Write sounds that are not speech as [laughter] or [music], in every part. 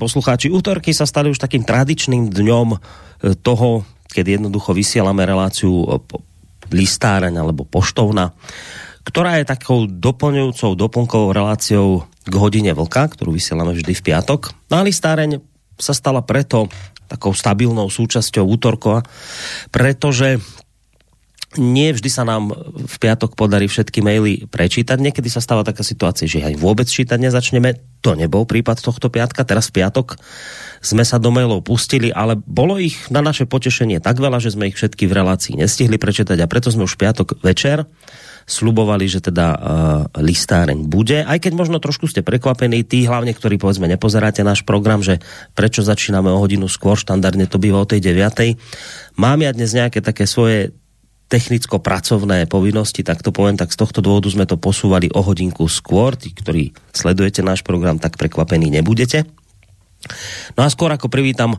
poslucháči. Útorky sa stali už takým tradičným dňom e, toho, keď jednoducho vysielame reláciu e, listáreň alebo poštovna, ktorá je takou doplňujúcou, doplnkovou reláciou k hodine vlka, ktorú vysielame vždy v piatok. No a listáreň sa stala preto takou stabilnou súčasťou útorkova, pretože nie vždy sa nám v piatok podarí všetky maily prečítať. Niekedy sa stáva taká situácia, že aj vôbec čítať nezačneme. To nebol prípad tohto piatka. Teraz v piatok sme sa do mailov pustili, ale bolo ich na naše potešenie tak veľa, že sme ich všetky v relácii nestihli prečítať a preto sme už v piatok večer slubovali, že teda uh, listáreň bude. Aj keď možno trošku ste prekvapení, tí hlavne, ktorí povedzme nepozeráte náš program, že prečo začíname o hodinu skôr, štandardne to býva o tej 9. Mám ja dnes nejaké také svoje technicko-pracovné povinnosti, tak to poviem, tak z tohto dôvodu sme to posúvali o hodinku skôr. Tí, ktorí sledujete náš program, tak prekvapení nebudete. No a skôr ako privítam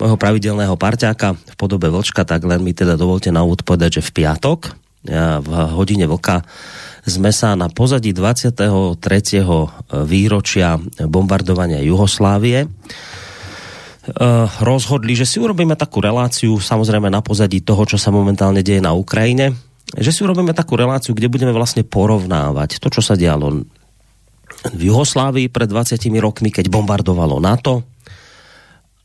môjho pravidelného parťáka v podobe Vlčka, tak len mi teda dovolte na úvod povedať, že v piatok v hodine Vlka sme sa na pozadí 23. výročia bombardovania Juhoslávie rozhodli, že si urobíme takú reláciu, samozrejme na pozadí toho, čo sa momentálne deje na Ukrajine, že si urobíme takú reláciu, kde budeme vlastne porovnávať to, čo sa dialo v Juhoslávii pred 20 rokmi, keď bombardovalo NATO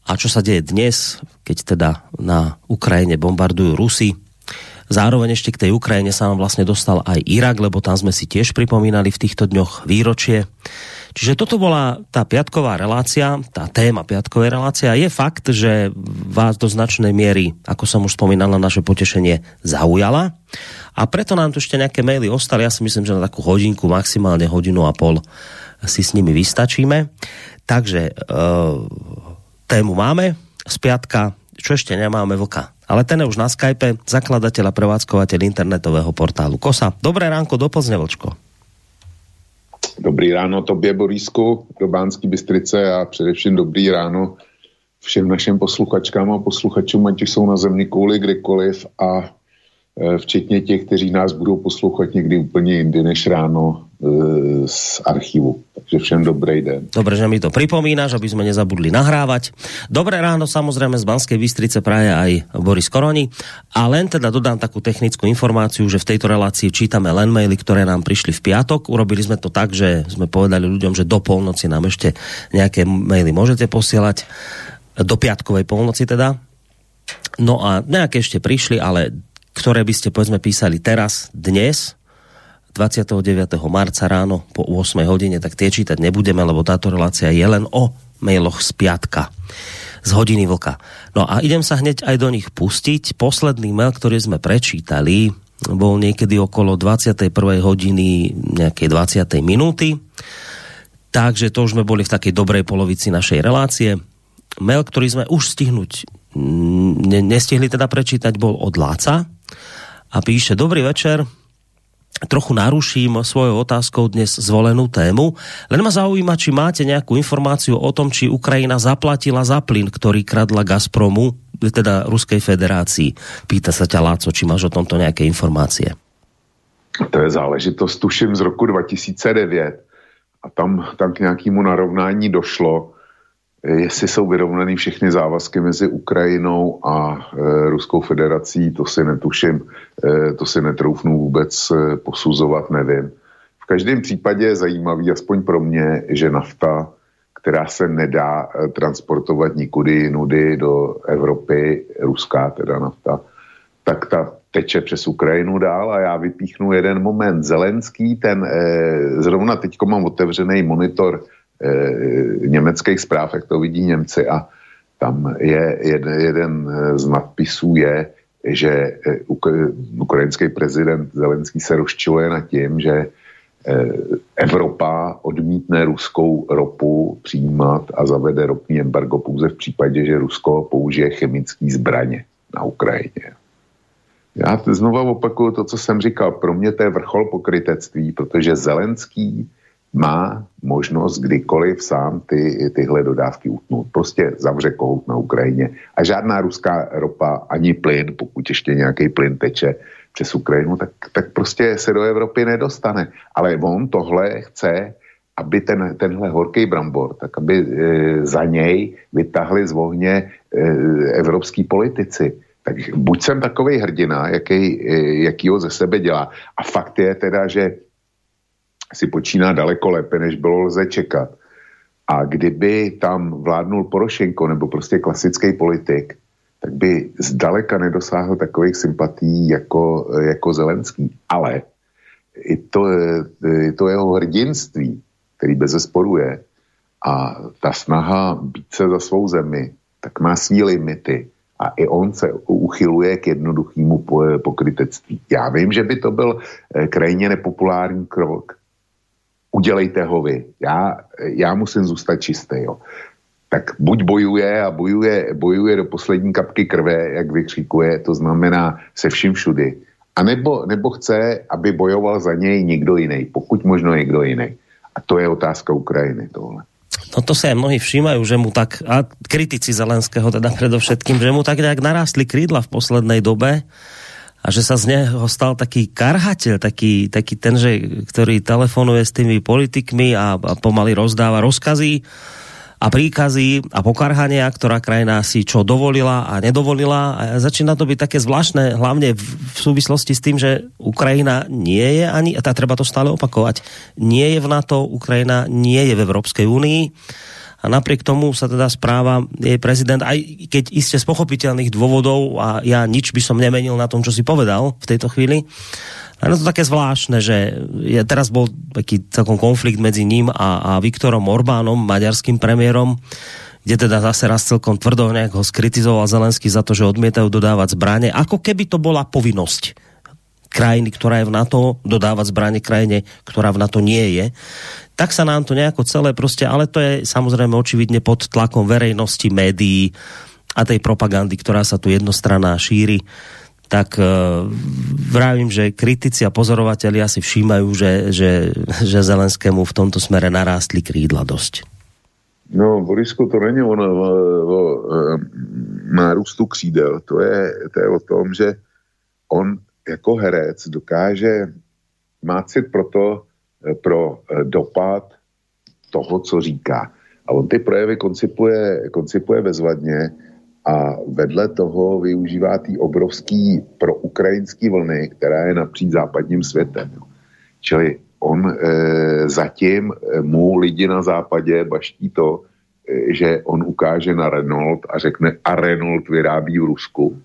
a čo sa deje dnes, keď teda na Ukrajine bombardujú Rusy. Zároveň ešte k tej Ukrajine sa nám vlastne dostal aj Irak, lebo tam sme si tiež pripomínali v týchto dňoch výročie. Čiže toto bola tá piatková relácia, tá téma piatkovej relácia. Je fakt, že vás do značnej miery, ako som už spomínal na naše potešenie, zaujala. A preto nám tu ešte nejaké maily ostali. Ja si myslím, že na takú hodinku, maximálne hodinu a pol si s nimi vystačíme. Takže e, tému máme z piatka, čo ešte nemáme vlka. Ale ten je už na Skype, zakladateľ a prevádzkovateľ internetového portálu KOSA. Dobré ránko do Plzne, Vlčko. Dobrý ráno tobě, Borísku, do Bánský Bystrice a především dobrý ráno všem našim posluchačkám a posluchačům, ať jsou na zemi kvůli kdekoliv a e, včetně těch, kteří nás budou poslouchat někdy úplně jindy než ráno z archívu. Takže všem dobrý den. Dobre, že mi to pripomínaš, aby sme nezabudli nahrávať. Dobré ráno samozrejme z Banskej Bystrice praje aj Boris Koroni. A len teda dodám takú technickú informáciu, že v tejto relácii čítame len maily, ktoré nám prišli v piatok. Urobili sme to tak, že sme povedali ľuďom, že do polnoci nám ešte nejaké maily môžete posielať. Do piatkovej polnoci teda. No a nejaké ešte prišli, ale ktoré by ste povedzme písali teraz, dnes, 29. marca ráno po 8 hodine, tak tie čítať nebudeme, lebo táto relácia je len o mailoch z piatka z hodiny vlka. No a idem sa hneď aj do nich pustiť. Posledný mail, ktorý sme prečítali, bol niekedy okolo 21. hodiny nejakej 20. minúty. Takže to už sme boli v takej dobrej polovici našej relácie. Mail, ktorý sme už stihnúť ne, nestihli teda prečítať, bol od Láca a píše Dobrý večer, trochu naruším svojou otázkou dnes zvolenú tému. Len ma zaujíma, či máte nejakú informáciu o tom, či Ukrajina zaplatila za plyn, ktorý kradla Gazpromu, teda Ruskej federácii. Pýta sa ťa Láco, či máš o tomto nejaké informácie. To je záležitost, tuším, z roku 2009. A tam, tam k nějakému narovnání došlo Jestli jsou vyrovnaný všechny závazky mezi Ukrajinou a e, Ruskou federací, to si netuším, e, to si netroufnu vůbec e, posuzovat, nevím. V každém případě je zajímavý, aspoň pro mě, že nafta, která se nedá e, transportovat nikudy jinudy do Evropy, ruská teda nafta, tak ta teče přes Ukrajinu dál a já vypíchnu jeden moment. Zelenský, ten e, zrovna teďko mám otevřený monitor Eh, německých zpráv, jak to vidí Němci a tam je jeden, jeden z nadpisů je, že eh, ukrajinský prezident Zelenský se rozčiluje nad tím, že Evropa odmítne ruskou ropu přijímat a zavede ropný embargo pouze v případě, že Rusko použije chemické zbraně na Ukrajině. Já znova opakuju to, co jsem říkal. Pro mě to je vrchol pokrytectví, protože Zelenský má možnost kdykoliv sám ty, tyhle dodávky utnout. Prostě zavře kohout na Ukrajině. A žádná ruská ropa, ani plyn, pokud ještě nějaký plyn teče přes Ukrajinu, tak, tak prostě se do Evropy nedostane. Ale on tohle chce, aby ten, tenhle horký brambor, tak aby e, za něj vytáhli z ohně e, evropský politici. Tak buď jsem takový hrdina, jaký, e, jaký ho ze sebe dělá. A fakt je teda, že si počíná daleko lépe, než bylo lze čekat. A kdyby tam vládnul Porošenko nebo prostě klasický politik, tak by zdaleka nedosáhl takových sympatí jako, jako Zelenský. Ale i to, i to jeho hrdinství, který bez a ta snaha být se za svou zemi, tak má svý limity. A i on se uchyluje k jednoduchému pokrytectví. Já vím, že by to byl eh, krajně nepopulární krok, udělejte ho vy. Já, já musím zůstat čistý, jo. Tak buď bojuje a bojuje, bojuje do poslední kapky krve, jak vykřikuje, to znamená se vším všudy. A nebo, nebo chce, aby bojoval za něj někdo jiný, pokud možno někdo jiný. A to je otázka Ukrajiny tohle. No to sa aj mnohí všímajú, že mu tak, a kritici Zelenského teda predovšetkým, že mu tak nejak narástli krídla v poslednej dobe a že sa z neho stal taký karhateľ, taký, taký ten, že, ktorý telefonuje s tými politikmi a, a pomaly rozdáva rozkazy a príkazy a pokarhania, ktorá krajina si čo dovolila a nedovolila. A začína to byť také zvláštne, hlavne v, v súvislosti s tým, že Ukrajina nie je ani, a tá treba to stále opakovať, nie je v NATO, Ukrajina nie je v Európskej únii a napriek tomu sa teda správa jej prezident, aj keď iste z pochopiteľných dôvodov a ja nič by som nemenil na tom, čo si povedal v tejto chvíli, ale to také zvláštne, že je, teraz bol taký celkom konflikt medzi ním a, a Viktorom Orbánom, maďarským premiérom, kde teda zase raz celkom tvrdo nejak ho skritizoval Zelenský za to, že odmietajú dodávať zbranie, ako keby to bola povinnosť krajiny, ktorá je v NATO, dodávať zbranie krajine, ktorá v NATO nie je tak sa nám to nejako celé proste, ale to je samozrejme očividne pod tlakom verejnosti, médií a tej propagandy, ktorá sa tu jednostranná šíri, tak uh, vravím, že kritici a pozorovatelia si všímajú, že, že, že Zelenskému v tomto smere narástli krídla dosť. No, Borisku, to není ono o, o, o nárůstu křídel. To je, to je o tom, že on jako herec dokáže má cit pro to, pro eh, dopad toho, co říká. A on ty projevy koncipuje, koncipuje bezvadně a vedle toho využívá ty obrovský pro ukrajinský vlny, která je napříč západním světem. Čili on e, zatím eh, mu lidi na západě baští to, e, že on ukáže na Renault a řekne a Renault vyrábí v Rusku.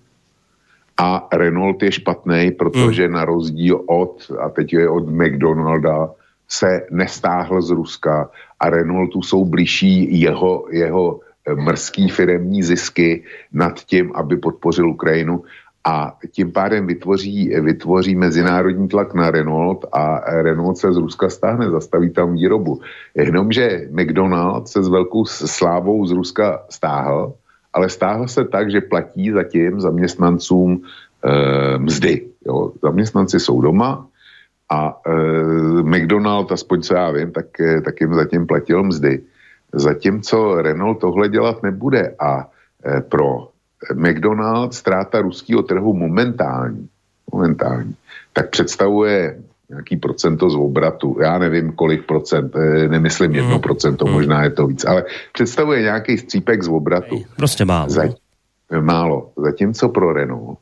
A Renault je špatný, protože mm. na rozdíl od, a teď je od McDonalda, se nestáhl z Ruska a Renaultu jsou blížší jeho, jeho eh, mrzký firemní zisky nad tím, aby podpořil Ukrajinu a tím pádem vytvoří, vytvoří mezinárodní tlak na Renault a Renault se z Ruska stáhne, zastaví tam výrobu. Jenomže McDonald's se s velkou slávou z Ruska stáhl, ale stáhl se tak, že platí zatím zaměstnancům e, mzdy. Jo. Zaměstnanci jsou doma, a e, McDonald, aspoň co já vím, tak, e, tak jim zatím platil mzdy. Zatímco Renault tohle dělat nebude a e, pro McDonald ztráta ruského trhu momentální, momentální, tak představuje nějaký procento z obratu. Já nevím, kolik procent, e, nemyslím jedno mm. procento, mm. možná je to víc, ale představuje nějaký střípek z obratu. Prostě málo. Za, málo. Zatímco pro Renault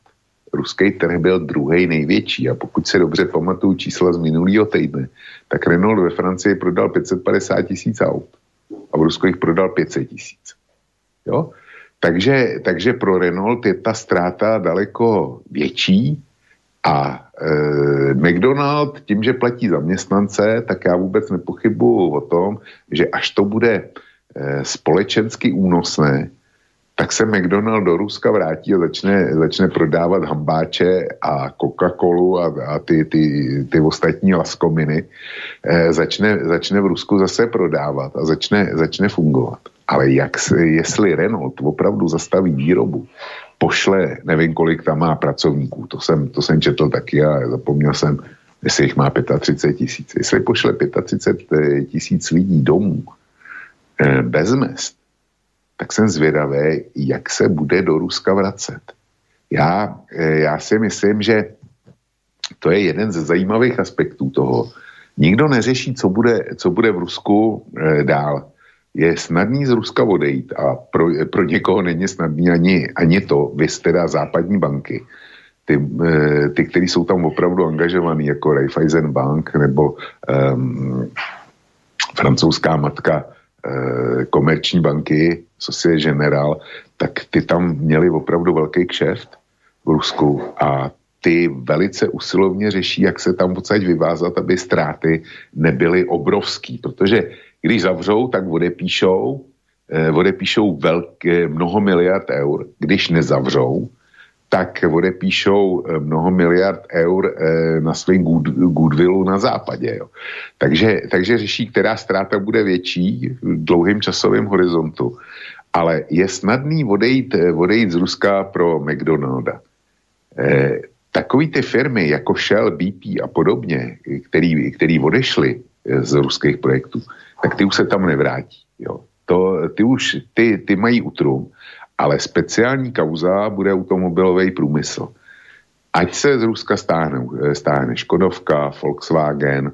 ruský trh byl druhý největší a pokud se dobře pamatuju čísla z minulého týdne, tak Renault ve Francii prodal 550 tisíc aut a v Rusku jich prodal 500 tisíc. Jo? Takže, takže pro Renault je ta ztráta daleko větší a e, McDonald tím, že platí zaměstnance, tak já vůbec nepochybuju o tom, že až to bude e, společensky únosné, tak se McDonald do Ruska vrátí a začne, začne prodávat hambáče a Coca-Colu a, a ty, ty, ty ostatní laskominy, eh, začne, začne v Rusku zase prodávat a začne, začne fungovat. Ale jak, jestli Renault opravdu zastaví výrobu, pošle, nevím, kolik tam má pracovníků, to jsem, to jsem četl taky a zapomněl jsem, jestli jich má 35 tisíc. Jestli pošle 35 tisíc lidí domů eh, bez mest, tak jsem zvědavý, jak se bude do Ruska vracet. Já, eh, já si myslím, že to je jeden ze zajímavých aspektů toho. Nikdo neřeší, co bude, co bude v Rusku e, dál. Je snadný z Ruska odejít a pro, pro někoho není snadný ani, ani to, vy teda západní banky, ty, e, ty které jsou tam opravdu angažovaný, jako Raiffeisen Bank nebo um, francouzská matka e, komerční banky, Societe General, tak ty tam měli opravdu velký kšeft v Rusku a ty velice usilovně řeší, jak se tam odsaď vyvázat, aby ztráty nebyly obrovský, protože když zavřou, tak odepíšou, eh, odepíšou velké, mnoho miliard eur, když nezavřou, tak odepíšou eh, mnoho miliard eur eh, na svém good, goodwillu na západě. Jo. Takže, takže řeší, která ztráta bude větší v dlouhém časovém horizontu. Ale je snadný odejít, eh, odejít z Ruska pro McDonalda. Eh, takový ty firmy jako Shell, BP a podobně, který, který odešly z ruských projektů, tak ty už se tam nevrátí. Jo. To, ty už, ty, ty mají utrum ale speciální kauza bude automobilový průmysl. Ať se z Ruska stáhne, eh, stáhne Škodovka, Volkswagen,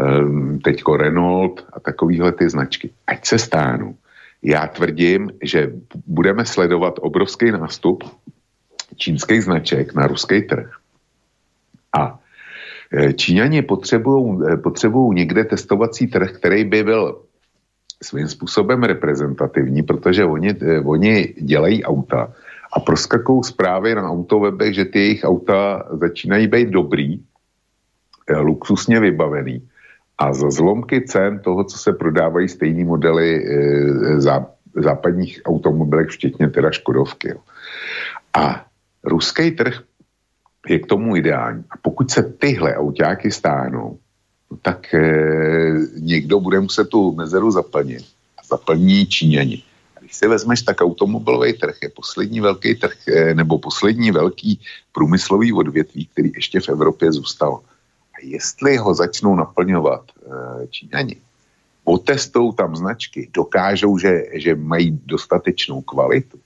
ehm, teďko Renault a takovýhle ty značky. Ať se stáhnou. Já tvrdím, že budeme sledovat obrovský nástup čínských značek na ruský trh. A Číňani potřebují eh, někde testovací trh, který by byl svým způsobem reprezentativní, protože oni, eh, oni dělají auta a proskakou zprávy na autovebech, že ty jejich auta začínají být dobrý, eh, luxusně vybavený. A za zlomky cen toho, co se prodávají stejné modely zá, západních automobilek, včetně teda Škodovky. A ruský trh je k tomu ideální. A pokud se tyhle autáky stáhnou, tak eh, někdo bude muset tu mezeru zaplnit. A zaplní Číňani. Když si vezmeš, tak automobilový trh je poslední velký trh, eh, nebo poslední velký průmyslový odvětví, který ještě v Evropě zůstal. A jestli ho začnou naplňovat eh, Číňani, otestou tam značky, dokážou, že, že mají dostatečnou kvalitu,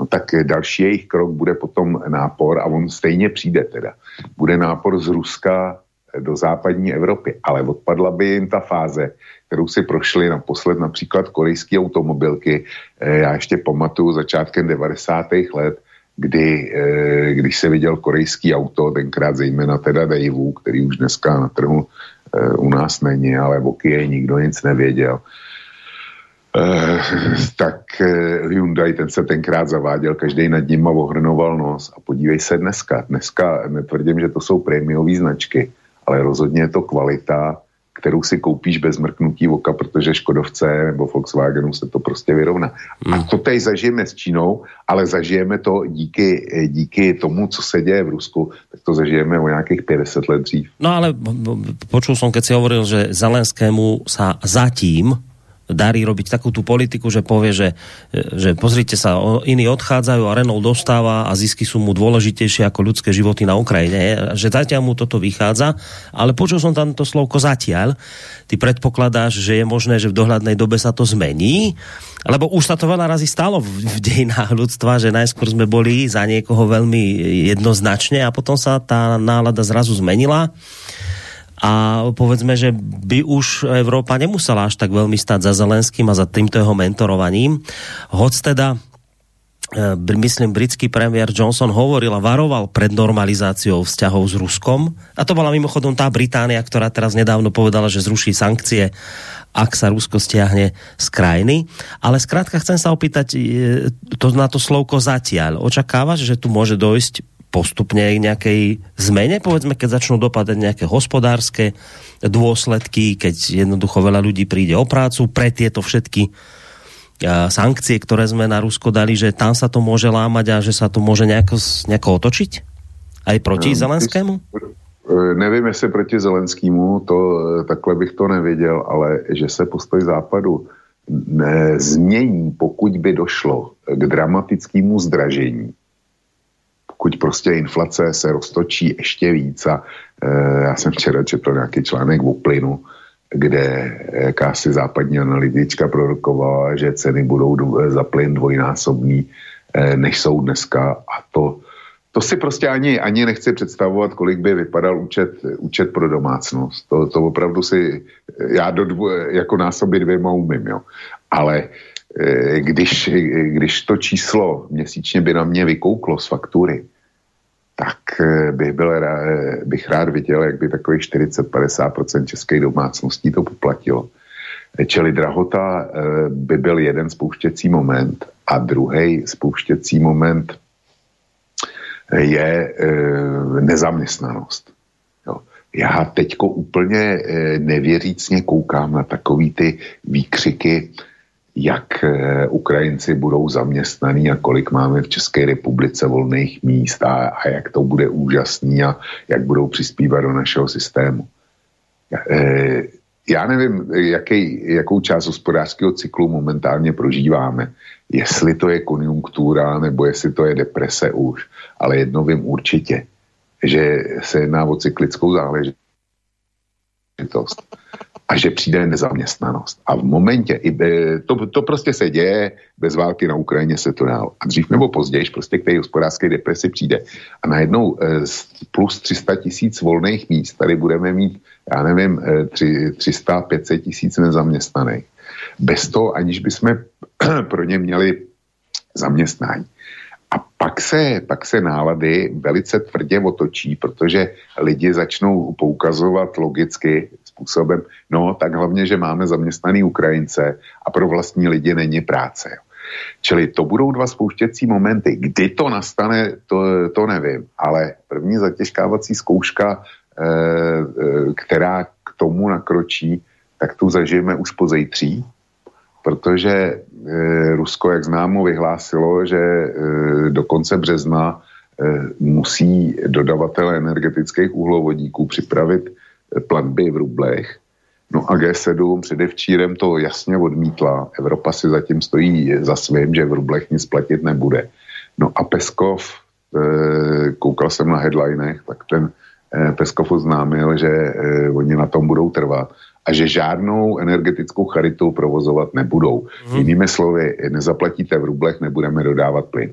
no tak další jejich krok bude potom nápor a on stejně přijde teda. Bude nápor z Ruska do západní Evropy, ale odpadla by jim ta fáze, kterou si prošli naposled například korejské automobilky. Eh, já ještě pamatuju začátkem 90. let, kdy, eh, když se viděl korejský auto, tenkrát zejména teda Daewoo, který už dneska na trhu eh, u nás není, ale o Kia nikdo nic nevěděl, [laughs] tak Hyundai, ten se tenkrát zaváděl, každý nad ním ohrnoval nos a podívej se dneska. Dneska netvrdím, že to jsou prémiové značky, ale rozhodně je to kvalita, kterou si koupíš bez mrknutí oka, protože Škodovce nebo Volkswagenu se to prostě vyrovná. Hmm. A to teď zažijeme s Čínou, ale zažijeme to díky, díky tomu, co se děje v Rusku, tak to zažijeme o nějakých 50 let dřív. No ale počul som, keď si hovoril, že Zelenskému sa zatím darí robiť takú tú politiku, že povie, že, že pozrite sa, iní odchádzajú a Renault dostáva a zisky sú mu dôležitejšie ako ľudské životy na Ukrajine. Že zatiaľ mu toto vychádza, ale počul som tam to slovko zatiaľ. Ty predpokladáš, že je možné, že v dohľadnej dobe sa to zmení, lebo už sa to veľa razy stalo v, dejinách ľudstva, že najskôr sme boli za niekoho veľmi jednoznačne a potom sa tá nálada zrazu zmenila a povedzme, že by už Európa nemusela až tak veľmi stať za Zelenským a za týmto jeho mentorovaním. Hoď teda e, myslím, britský premiér Johnson hovoril a varoval pred normalizáciou vzťahov s Ruskom. A to bola mimochodom tá Británia, ktorá teraz nedávno povedala, že zruší sankcie, ak sa Rusko stiahne z krajiny. Ale skrátka chcem sa opýtať e, to, na to slovko zatiaľ. Očakávaš, že tu môže dojsť postupne k nejakej zmene, povedzme, keď začnú dopadať nejaké hospodárske dôsledky, keď jednoducho veľa ľudí príde o prácu pre tieto všetky sankcie, ktoré sme na Rusko dali, že tam sa to môže lámať a že sa to môže nejako, nejako otočiť? Aj proti no, Zelenskému? E, nevím, jestli proti Zelenskému, to e, takhle bych to nevěděl, ale že se postoj západu změní, pokud by došlo k dramatickému zdražení, pokud prostě inflace se roztočí ještě víc a e, já jsem včera četl nějaký článek o plynu, kde jakási západní analytička prorokovala, že ceny budou za plyn dvojnásobný, e, než jsou dneska a to to si prostě ani, ani nechci představovat, kolik by vypadal účet, účet pro domácnost. To, to opravdu si, já do dvo, jako násoby dvěma umím, jo. Ale když, když to číslo měsíčně by na mě vykouklo z faktury, tak eh, bych, byl, bych rád viděl, jak by takových 40-50% českých domácností to poplatilo. Čili drahota eh, by byl jeden spouštěcí moment a druhý spouštěcí moment je nezaměstnanost. Já teďko úplně nevěřícně koukám na takový ty výkřiky, jak e, Ukrajinci budou zaměstnaní a kolik máme v České republice volných míst a, a jak to bude úžasný a jak budou přispívat do našeho systému. E, já nevím, jaký, jakou část hospodářského cyklu momentálně prožíváme. Jestli to je konjunktura, nebo jestli to je deprese už. Ale jedno vím určitě, že se jedná o cyklickou záležitost a že přijde nezaměstnanost. A v momentě, to, to prostě se děje, bez války na Ukrajině se to dál. A dřív nebo později, prostě k té hospodářské depresi přijde. A najednou eh, plus 300 tisíc volných míst tady budeme mít, já nevím, 300-500 eh, tisíc nezaměstnaných. Bez toho, aniž bychom [clears throat] pro ně měli zaměstnání. A pak se, pak se nálady velice tvrdě otočí, protože lidi začnou poukazovat logicky způsobem, no tak hlavně, že máme zaměstnaný Ukrajince a pro vlastní lidi není práce. Čili to budou dva spouštěcí momenty. Kdy to nastane, to, to nevím, ale první zatěžkávací zkouška, e, e, která k tomu nakročí, tak tu zažijeme už po zejtří, protože e, Rusko, jak známo, vyhlásilo, že e, do konce března e, musí dodavatelé energetických uhlovodíků připravit platby v rublech. No a G7 předevčírem to jasně odmítla. Evropa si zatím stojí za svým, že v rublech nic platit nebude. No a Peskov, koukal jsem na headlinech, tak ten Peskov oznámil, že oni na tom budou trvat a že žádnou energetickou charitu provozovat nebudou. Hmm. Jinými slovy, nezaplatíte v rublech, nebudeme dodávat plyn.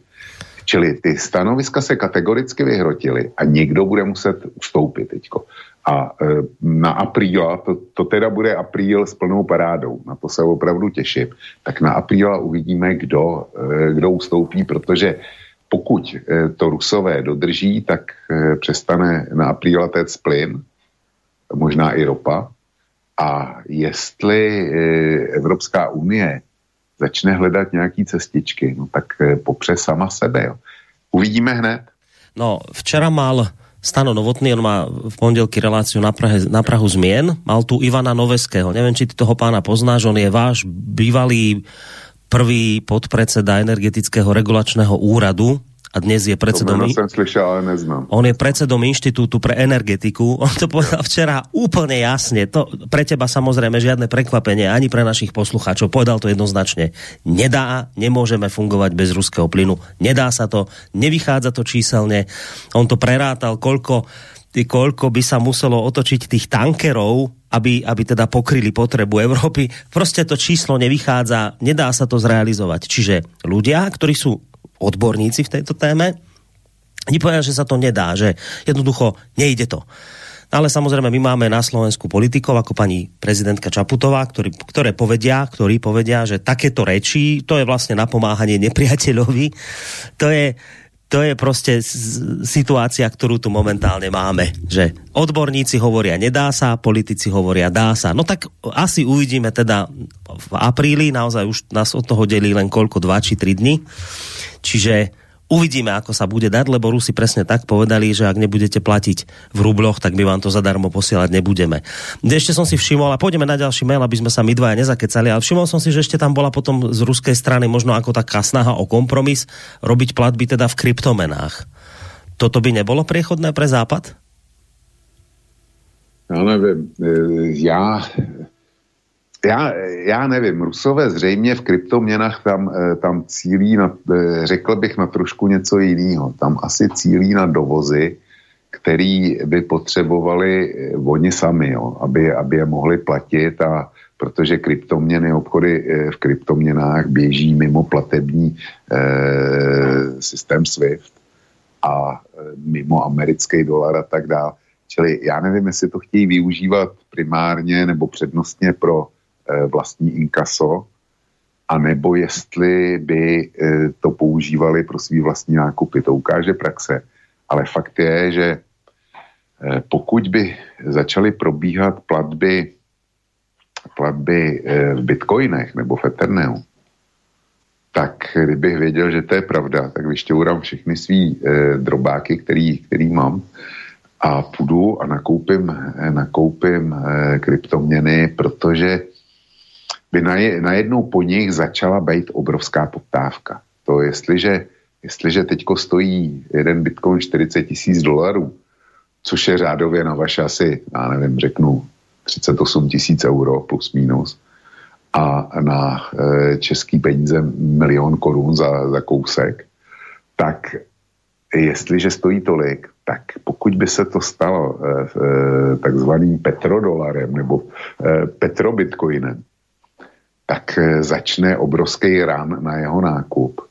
Čili ty stanoviska se kategoricky vyhrotily a někdo bude muset ustoupit teďko. A e, na apríla, to, to teda bude apríl s plnou parádou, na to se opravdu těším, tak na apríla uvidíme, kdo, e, kdo ustoupí, protože pokud e, to Rusové dodrží, tak e, přestane na apríla téct plyn, možná i ropa, a jestli e, Evropská unie začne hledat nějaký cestičky, no tak e, popře sama sebe. Jo. Uvidíme hned. No, včera mal Stano Novotný, on má v pondelky reláciu na, Prahe, na Prahu zmien, mal tu Ivana Noveského. Neviem, či ty toho pána poznáš, on je váš bývalý prvý podpredseda energetického regulačného úradu a dnes je predsedom... To som slyšel, ale neznám. On je predsedom Inštitútu pre energetiku. On to povedal včera úplne jasne. To pre teba samozrejme žiadne prekvapenie, ani pre našich poslucháčov. Povedal to jednoznačne. Nedá, nemôžeme fungovať bez ruského plynu. Nedá sa to, nevychádza to číselne. On to prerátal, koľko koľko by sa muselo otočiť tých tankerov, aby, aby teda pokryli potrebu Európy. Proste to číslo nevychádza, nedá sa to zrealizovať. Čiže ľudia, ktorí sú odborníci v tejto téme, oni povedia, že sa to nedá, že jednoducho nejde to. Ale samozrejme, my máme na Slovensku politikov ako pani prezidentka Čaputová, ktorý, ktoré povedia, ktorí povedia, že takéto reči, to je vlastne napomáhanie nepriateľovi. To je, to je proste situácia, ktorú tu momentálne máme. Že odborníci hovoria nedá sa, politici hovoria dá sa. No tak asi uvidíme teda v apríli, naozaj už nás od toho delí len koľko, 2 či 3 dny. Čiže Uvidíme, ako sa bude dať, lebo Rusi presne tak povedali, že ak nebudete platiť v rubloch, tak my vám to zadarmo posielať nebudeme. Ešte som si všimol, a pôjdeme na ďalší mail, aby sme sa my dvaja nezakecali, ale všimol som si, že ešte tam bola potom z ruskej strany možno ako taká snaha o kompromis robiť platby teda v kryptomenách. Toto by nebolo priechodné pre Západ? Já nevím. Já já, já nevím, Rusové zřejmě v kryptoměnách tam, eh, tam cílí, na, eh, řekl bych, na trošku něco jiného. Tam asi cílí na dovozy, který by potřebovali eh, oni sami, jo, aby, aby je mohli platit a protože kryptoměny, obchody v kryptoměnách běží mimo platební eh, systém SWIFT a mimo americký dolar a tak dále. Čili já nevím, jestli to chtějí využívat primárně nebo přednostně pro vlastní inkaso, anebo jestli by eh, to používali pro svý vlastní nákupy. To ukáže praxe. Ale fakt je, že eh, pokud by začaly probíhat platby, platby v bitcoinech nebo v Ethernetu, tak kdybych věděl, že to je pravda, tak vyšťourám všechny svý drobáky, který, který mám a půjdu a nakoupím, nakoupím kryptoměny, protože by najednou po nich začala být obrovská poptávka. To jestliže, jestliže teďko stojí jeden bitcoin 40 tisíc dolarů, což je řádově na vaše asi, já nevím, řeknu 38 tisíc euro plus minus, a na e, český peníze milion korun za, za kousek, tak jestliže stojí tolik, tak pokud by se to stalo e, e, takzvaným petrodolarem nebo e, petrobitcoinem, tak eh, začne obrovský ran na jeho nákup.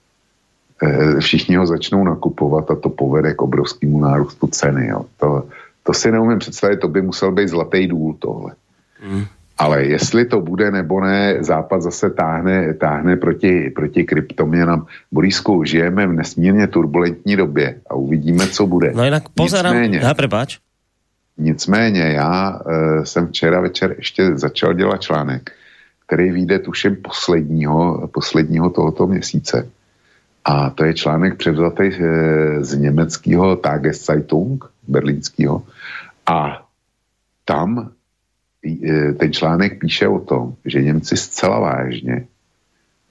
Eh, všichni ho začnou nakupovat a to povede k obrovskému nárůstu ceny. Jo. To, to si neumím představit, to by musel být zlatý důl tohle. Mm. Ale jestli to bude nebo ne, Západ zase táhne, táhne proti, proti kryptoměnám. Borisku, žijeme v nesmírně turbulentní době a uvidíme, co bude. No jinak pozerám, nicméně, já prepáč. Nicméně, já e, jsem včera večer ještě začal dělat článek, který vyjde tuším posledního, posledního tohoto měsíce. A to je článek převzatý eh, z německého Tageszeitung, berlínského. A tam eh, ten článek píše o tom, že Němci zcela vážně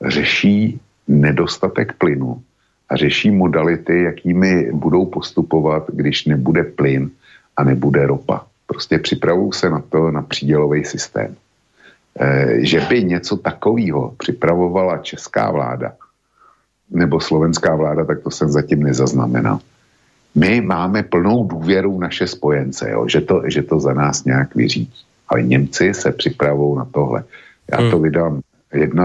řeší nedostatek plynu a řeší modality, jakými budou postupovat, když nebude plyn a nebude ropa. Prostě připravují se na to na přídělový systém. Eh, že by něco takového připravovala česká vláda nebo slovenská vláda, tak to jsem zatím nezaznamenal. My máme plnou důvěru v naše spojence, jo, že, to, že to za nás nějak vyřídí. Ale Němci se připravují na tohle. Já to hmm. vydám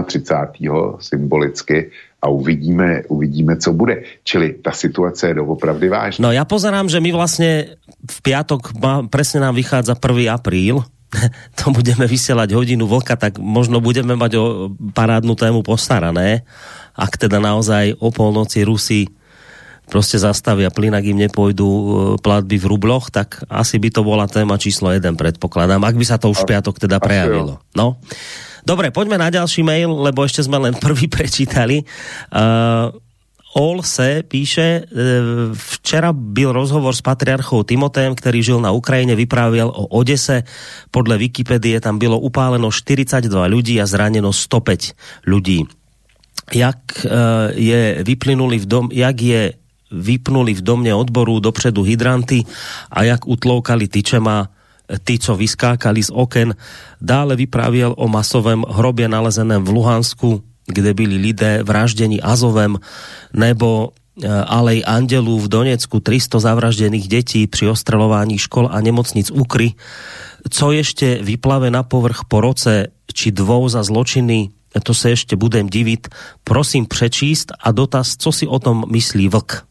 31. symbolicky a uvidíme, uvidíme, co bude. Čili ta situace je doopravdy vážná. No já pozerám, že my vlastně v piatok, presne nám vychádza 1. apríl, [laughs] to budeme vysielať hodinu vlka, tak možno budeme mať o parádnu tému postarané, ak teda naozaj o polnoci Rusi prostě zastavia plyn, ak im nepôjdu e, platby v rubloch, tak asi by to bola téma číslo 1, predpokladám, ak by sa to už v piatok teda prejavilo. No. Dobre, poďme na ďalší mail, lebo ešte sme len prvý prečítali. Uh, Olse píše, e, včera byl rozhovor s patriarchou Timotejem, který žil na Ukrajine, vyprávěl o Odese. Podle Wikipedie tam bylo upáleno 42 ľudí a zraneno 105 ľudí. Jak e, je vyplynuli v dom, jak je vypnuli v domne odboru dopředu hydranty a jak utloukali tyčema tí, co vyskákali z oken. Dále vyprávěl o masovém hrobě nalezeném v Luhansku, kde byli lidé vraždení Azovem, nebo e, Alej Andelu v Donecku 300 zavraždených detí pri ostrelování škol a nemocnic Ukry. Co ještě vyplave na povrch po roce či dvou za zločiny, to se ještě budem divit. Prosím přečíst a dotaz, co si o tom myslí Vlk.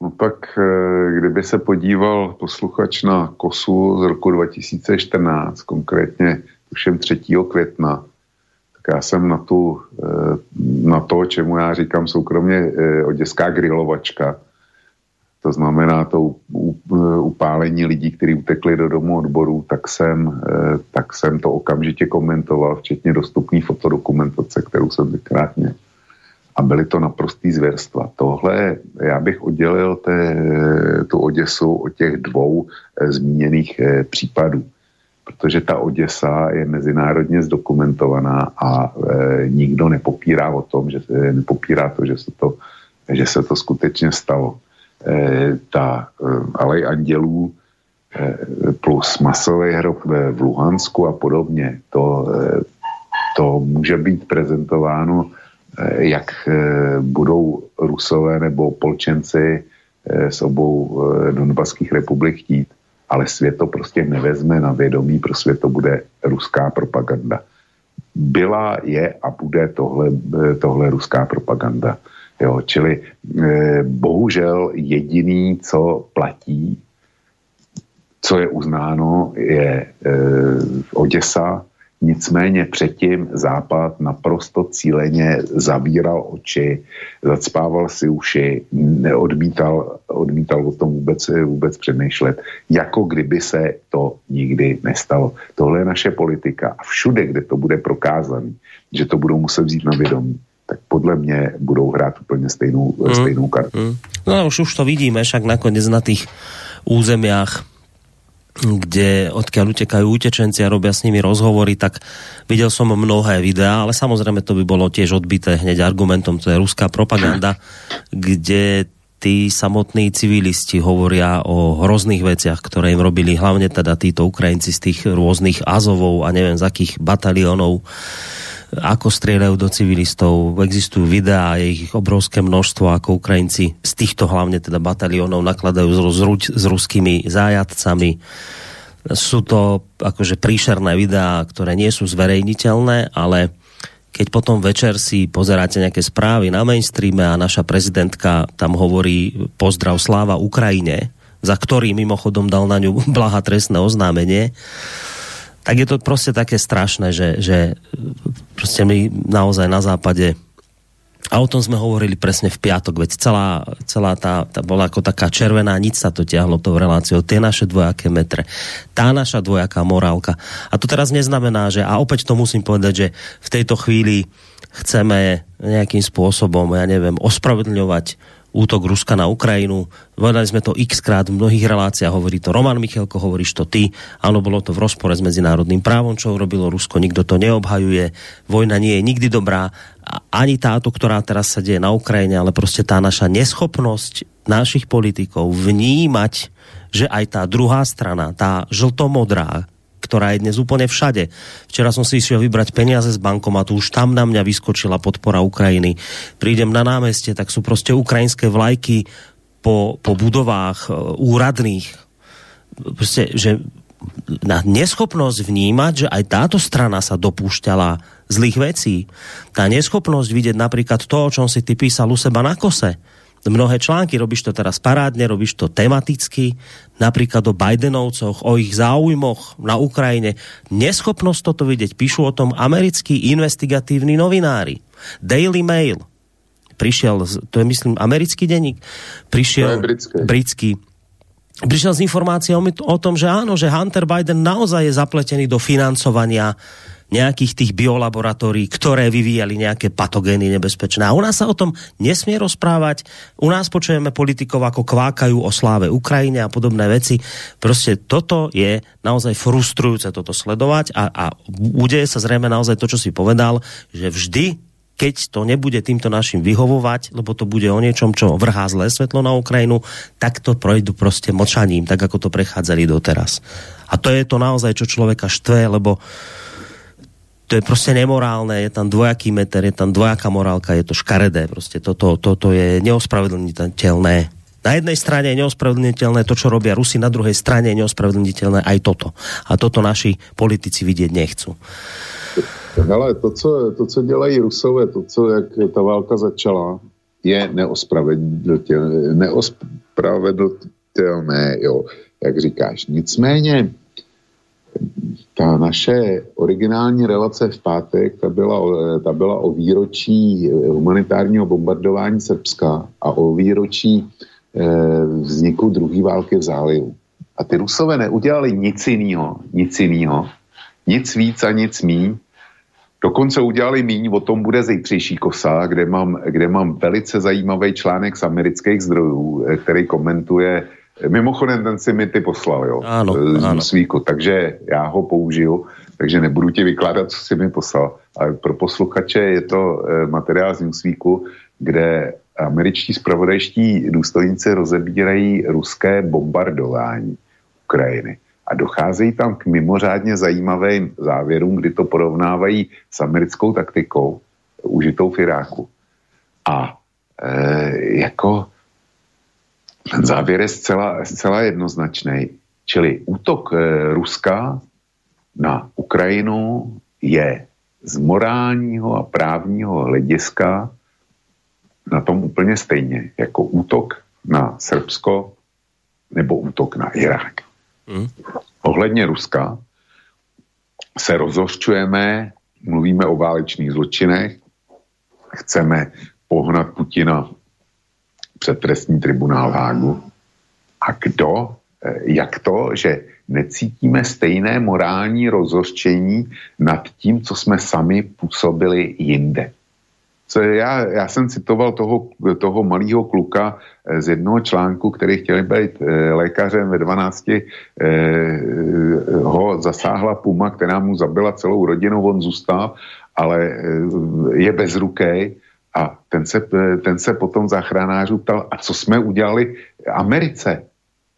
No tak e, kdyby se podíval posluchač na KOSu z roku 2014, konkrétně tuším 3. května, tak já jsem na, tu, eh, na to, čemu já říkám soukromně eh, oděská grilovačka, to znamená to upálení lidí, kteří utekli do domu odborů, tak jsem, tak jsem to okamžitě komentoval, včetně dostupné fotodokumentace, kterou jsem tenkrát měl. A byly to naprostý zvěrstva. Tohle já bych oddělil té, tu Oděsu od těch dvou e, zmíněných e, případů, protože ta Oděsa je mezinárodně zdokumentovaná a e, nikdo nepopírá o tom, že nepopírá to, že se to, že se to skutečně stalo. Ta alej andělů plus masový hrob v Luhansku a podobně, to, to může být prezentováno Eh, jak eh, budou Rusové nebo Polčenci eh, z obou Donbaských republik chtít, ale svět to prostě nevezme na vědomí, pro svět to bude ruská propaganda. Byla, je a bude tohle, tohle ruská propaganda. Jo, čili bohužel jediný, co platí, co je uznáno, je Oděsa, Nicméně předtím Západ naprosto cíleně zavíral oči, zacpával si uši, neodmítal odmítal o tom vůbec, vůbec přemýšlet, jako kdyby se to nikdy nestalo. Tohle je naše politika a všude, kde to bude prokázané, že to budou muset vzít na vědomí, tak podle mě budou hrát úplně stejnou, mm. stejnou kartu. Mm. No už, už to vidíme, však nakonec na tých územiach kde odkiaľ utekajú utečenci a robia s nimi rozhovory, tak videl som mnohé videá, ale samozrejme to by bolo tiež odbité hneď argumentom, to je ruská propaganda, kde tí samotní civilisti hovoria o hrozných veciach, ktoré im robili hlavne teda títo Ukrajinci z tých rôznych Azovov a neviem z akých bataliónov ako strieľajú do civilistov. Existujú videá, je ich obrovské množstvo, ako Ukrajinci z týchto hlavne teda bataliónov nakladajú s, s, s ruskými zájadcami. Sú to akože príšerné videá, ktoré nie sú zverejniteľné, ale keď potom večer si pozeráte nejaké správy na mainstreame a naša prezidentka tam hovorí pozdrav sláva Ukrajine, za ktorý mimochodom dal na ňu [laughs] blaha trestné oznámenie, tak je to prostě také strašné, že, že prostě my naozaj na západe a o tom sme hovorili presne v piatok, veď celá, celá tá, tá bola ako taká červená, nič sa to ťahlo tou reláciou, tie naše dvojaké metre, tá naša dvojaká morálka. A to teraz neznamená, že, a opäť to musím povedať, že v tejto chvíli chceme nejakým spôsobom, ja neviem, ospravedlňovať útok Ruska na Ukrajinu. Povedali sme to x krát v mnohých reláciách, hovorí to Roman Michelko, hovoríš to ty. Áno, bolo to v rozpore s medzinárodným právom, čo urobilo Rusko, nikto to neobhajuje. Vojna nie je nikdy dobrá. Ani táto, ktorá teraz sa deje na Ukrajine, ale prostě tá naša neschopnosť našich politikov vnímať, že aj tá druhá strana, tá žltomodrá, ktorá je dnes úplne všade. Včera som si išiel vybrať peniaze z bankomatu, už tam na mňa vyskočila podpora Ukrajiny. Prídem na námestie, tak sú prostě ukrajinské vlajky po, po budovách e, úradných. Prostě, že na neschopnosť vnímať, že aj táto strana sa dopúšťala zlých vecí. Tá neschopnosť vidieť napríklad to, o čom si ty písal u seba na kose mnohé články, robíš to teraz parádne, robíš to tematicky, napríklad o Bidenovcoch, o ich záujmoch na Ukrajine. Neschopnosť toto vidieť, píšu o tom americkí investigatívni novinári. Daily Mail, prišiel, to je myslím americký denník, prišiel britský, prišiel s informáciami o tom, že áno, že Hunter Biden naozaj je zapletený do financovania nejakých tých biolaboratórií, ktoré vyvíjali nejaké patogény nebezpečné. A u nás sa o tom nesmie rozprávať. U nás počujeme politikov, ako kvákajú o sláve Ukrajine a podobné veci. Prostě toto je naozaj frustrujúce toto sledovať a, a bude sa zrejme naozaj to, čo si povedal, že vždy keď to nebude týmto našim vyhovovať, lebo to bude o niečom, čo vrhá zlé svetlo na Ukrajinu, tak to projdu prostě močaním, tak ako to prechádzali doteraz. A to je to naozaj, čo človeka štve, lebo to je prostě nemorálne, je tam dvojaký meter, je tam dvojaká morálka, je to škaredé, prostě toto, toto je neospravedlniteľné. Na jednej strane je neospravedlniteľné to, čo robia Rusi, na druhej strane je neospravedlniteľné aj toto. A toto naši politici vidieť nechcú. Ale to, co, to, co dělají Rusové, to, co, jak ta válka začala, je neospravedlnitelné, jo, jak říkáš. Nicméně ta naše originální relace v pátek, ta byla, ta byla o výročí humanitárního bombardování Srbska a o výročí eh, vzniku druhé války v zálivu. A ty Rusové neudělali nic jiného, nic jiného, nic víc a nic míň, Dokonce udělali míň, o tom bude zítřejší kosa, kde mám, kde mám velice zajímavý článek z amerických zdrojů, eh, který komentuje, mimochodem ten si mi ty poslal, jo, ano, z ano. Newsweeku, takže já ho použiju, takže nebudu ti vykládat, co si mi poslal. Ale pro posluchače je to eh, materiál z Newsweeku, kde američtí spravodajští důstojníci rozebírají ruské bombardování Ukrajiny. A docházejí tam k mimořádně zajímavým závěrům, kdy to porovnávají s americkou taktikou užitou v Iráku. A e, jako závěr je zcela, zcela jednoznačný. Čili útok e, Ruska na Ukrajinu je z morálního a právního hlediska na tom úplně stejně, jako útok na Srbsko nebo útok na Irák. Hmm. Ohledně Ruska se rozhořčujeme, mluvíme o válečných zločinech, chceme pohnat Putina před trestní tribunál Hágu. A kdo, jak to, že necítíme stejné morální rozhořčení nad tím, co jsme sami působili jinde co já, já jsem citoval toho, toho malého kluka z jednoho článku, který chtěl být lékařem ve 12, eh, ho zasáhla puma, která mu zabila celou rodinu, on zůstal, ale je bezrukej a ten se, ten se potom záchranářů ptal, a co jsme udělali Americe,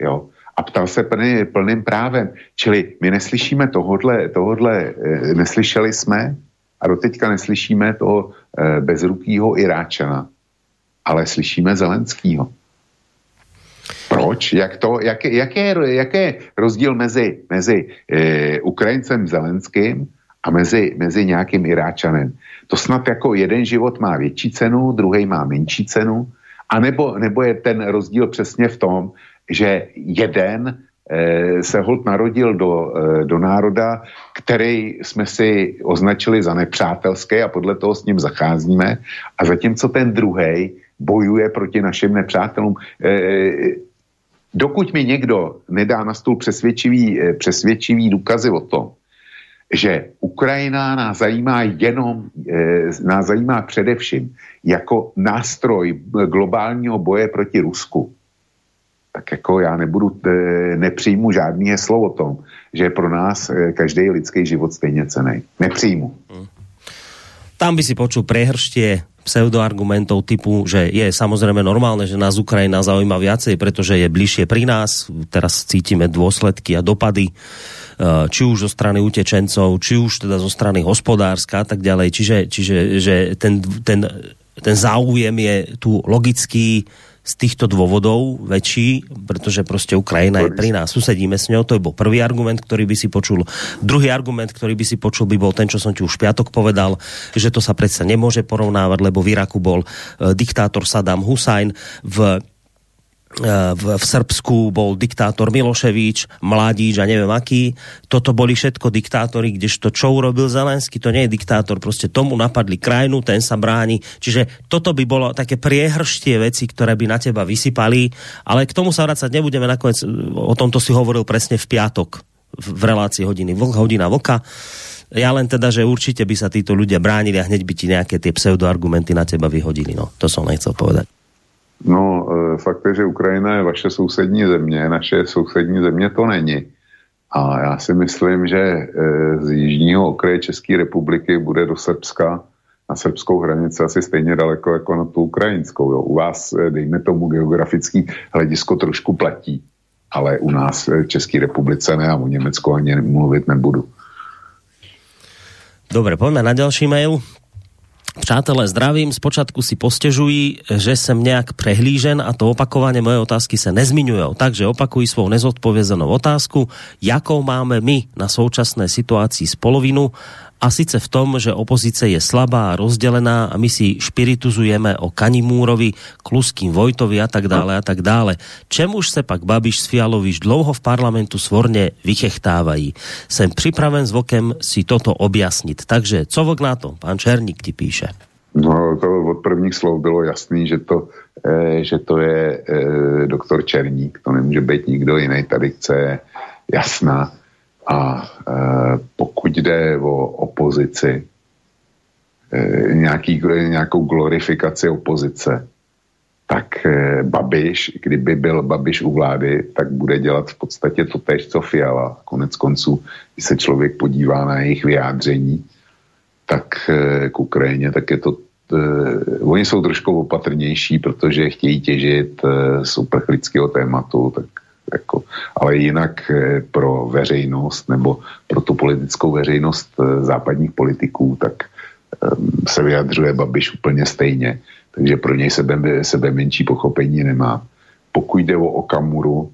jo, a ptal se plný, plným právem. Čili my neslyšíme tohodle, tohodle neslyšeli jsme, a doteďka neslyšíme toho e, bezrukýho Iráčana, ale slyšíme Zelenskýho. Proč? Jak to, jak, jak, je, jak rozdíl mezi, mezi e, Ukrajincem Zelenským a mezi, mezi nějakým Iráčanem? To snad jako jeden život má větší cenu, druhý má menší cenu, a nebo, nebo je ten rozdíl přesně v tom, že jeden se hold narodil do, do národa, který jsme si označili za nepřátelské a podle toho s ním zacházíme. A zatímco ten druhý bojuje proti našim nepřátelům. Dokud mi někdo nedá na stůl přesvědčivý, přesvědčivý důkazy o tom, že Ukrajina nás zajímá jenom, nás zajímá především jako nástroj globálního boje proti Rusku, tak jako já nebudu, nepřijmu žádný heslo o tom, že je pro nás každý lidský život stejně cený. Nepřijmu. Tam by si počul prehrštie pseudoargumentov typu, že je samozrejme normálne, že nás Ukrajina zaujíma viacej, pretože je bližšie pri nás. Teraz cítime dôsledky a dopady či už zo strany utečencov, či už teda zo strany hospodárska a tak ďalej. Čiže, čiže že ten, ten, ten záujem je tu logický, z týchto dôvodov väčší, pretože proste Ukrajina je pri nás, susedíme s ňou, to je bol prvý argument, ktorý by si počul. Druhý argument, ktorý by si počul, by bol ten, čo som ti už piatok povedal, že to sa predsa nemôže porovnávať, lebo v Iraku bol uh, diktátor Saddam Hussein, v v, v Srbsku bol diktátor Miloševič, Mladíč a neviem aký. Toto boli všetko diktátori, kdežto čo urobil Zelensky, to nie je diktátor, proste tomu napadli krajinu, ten sa bráni. Čiže toto by bolo také priehrštie veci, ktoré by na teba vysypali, ale k tomu sa vracať nebudeme nakoniec, o tomto si hovoril presne v piatok v relácii hodiny hodina vlka. Ja len teda, že určite by sa títo ľudia bránili a hneď by ti nejaké tie pseudoargumenty na teba vyhodili. No, to som nechcel povedať. No, fakt je, že Ukrajina je vaše sousední země, naše sousední země to není. A já si myslím, že z jižního okraje České republiky bude do Srbska na srbskou hranici asi stejně daleko jako na tu ukrajinskou. Jo. U vás, dejme tomu, geografický hledisko trošku platí, ale u nás v České republice ne a o Německu ani mluvit nebudu. Dobre, poďme na ďalší mail. Přátelé, zdravím, zpočátku si postežují, že jsem nějak prehlížen a to opakovanie moje otázky se nezmiňují. Takže opakují svou nezodpovězenou otázku, jakou máme my na současné situaci z polovinu a sice v tom, že opozice je slabá a rozdelená a my si špirituzujeme o Kanimúrovi, Kluským Vojtovi a tak dále a tak dále. Čemuž se pak Babiš s Fialoviš dlouho v parlamentu svorně vychechtávají. Jsem připraven s Vokem si toto objasnit. Takže co Vok na to? Pán Černík ti píše. No, to od prvních slov bylo jasný, že to, eh, že to je eh, doktor Černík, to nemůže být nikdo jiný, tady chce jasná. A e, pokud jde o opozici, nějaký, nějakou glorifikaci opozice, tak eh, Babiš, kdyby byl Babiš u vlády, tak bude dělat v podstatě to tež, co Fiala. Konec konců, když se člověk podívá na jejich vyjádření, tak eh, k Ukrajině, tak je to uh, oni jsou trošku opatrnější, protože chtějí těžit uh, z uprchlického tématu, tak jako, ale jinak uh, pro veřejnost nebo pro tu politickou veřejnost uh, západních politiků, tak um, se vyjadřuje Babiš úplně stejně. Takže pro něj sebe, sebe menší pochopení nemá. Pokud jde o Okamuru,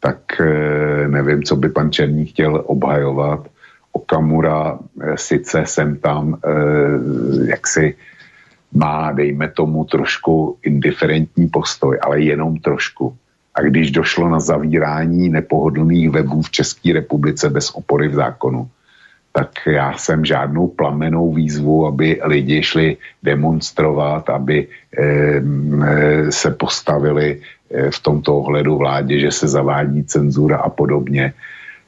tak uh, nevím, co by pan Černý chtěl obhajovat. Okamura sice jsem tam jaksi má, dejme tomu, trošku indiferentní postoj, ale jenom trošku. A když došlo na zavírání nepohodlných webů v České republice bez opory v zákonu, tak já jsem žádnou plamenou výzvu, aby lidi šli demonstrovat, aby e, se postavili e, v tomto ohledu vládě, že se zavádí cenzura a podobně.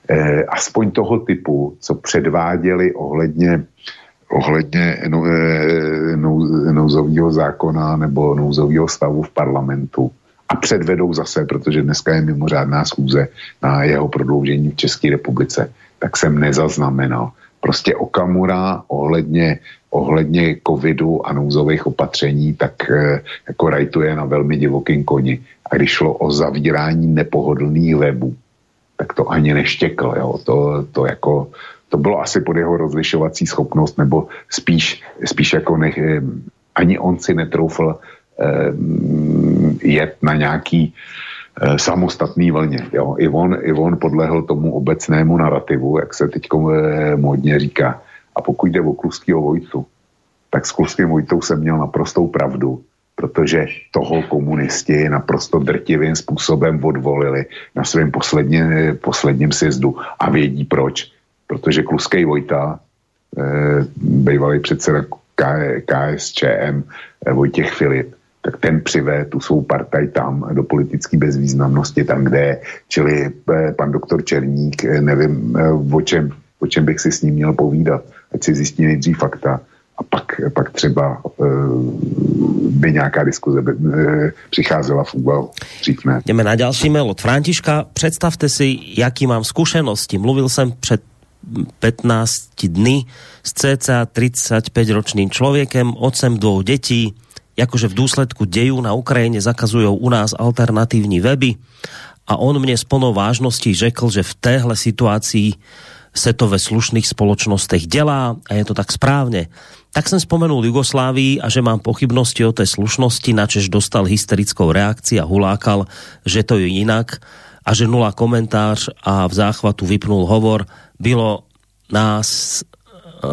E, aspoň toho typu, co předváděli ohledně ohledně nou, eh, nou, nouzového zákona nebo nouzového stavu v parlamentu a předvedou zase, protože dneska je mimořádná schůze na jeho prodloužení v České republice, tak jsem nezaznamenal. Prostě Okamura ohledně, ohledně covidu a nouzových opatření, tak eh, jako rajtuje na velmi divokým koni. A když šlo o zavírání nepohodlných webů, tak to ani neštěkl. Jo. To, to jako to bylo asi pod jeho rozlišovací schopnost, nebo spíš, spíš jako nech, eh, ani on si netroufl eh, jet na nějaký eh, samostatný vlně. Jo. I, on, I on podlehl tomu obecnému narrativu, jak se teď eh, módně říká. A pokud jde o Kluskýho Vojtu, tak s Kluským Vojtou jsem měl naprostou pravdu, protože toho komunisti naprosto drtivým způsobem odvolili na svém posledním, posledním sjezdu a vědí proč protože Kluskej Vojta, eh, bývalý předseda KSČM eh, Vojtěch Filip, tak ten přivé tu svou partaj tam do politické bezvýznamnosti, tam, kde je. Čili eh, pan doktor Černík, eh, nevím, eh, o čem, o čem bych si s ním měl povídat. Ať si zjistí nejdřív fakta a pak, pak třeba uh, by nějaká diskuze by, uh, přicházela v úvahu. Jdeme na další mail od Františka. Představte si, jaký mám zkušenosti. Mluvil jsem před 15 dny s cca 35-ročným člověkem, otcem dvou detí, jakože v důsledku dejú na Ukrajine zakazují u nás alternatívní weby a on mne s plnou vážností řekl, že v téhle situaci se to ve slušných spoločnostech dělá a je to tak správně. Tak jsem spomenul Jugoslávii a že mám pochybnosti o té slušnosti, načež dostal hysterickou reakci a hulákal, že to je jinak a že nula komentář a v záchvatu vypnul hovor bylo nás eh,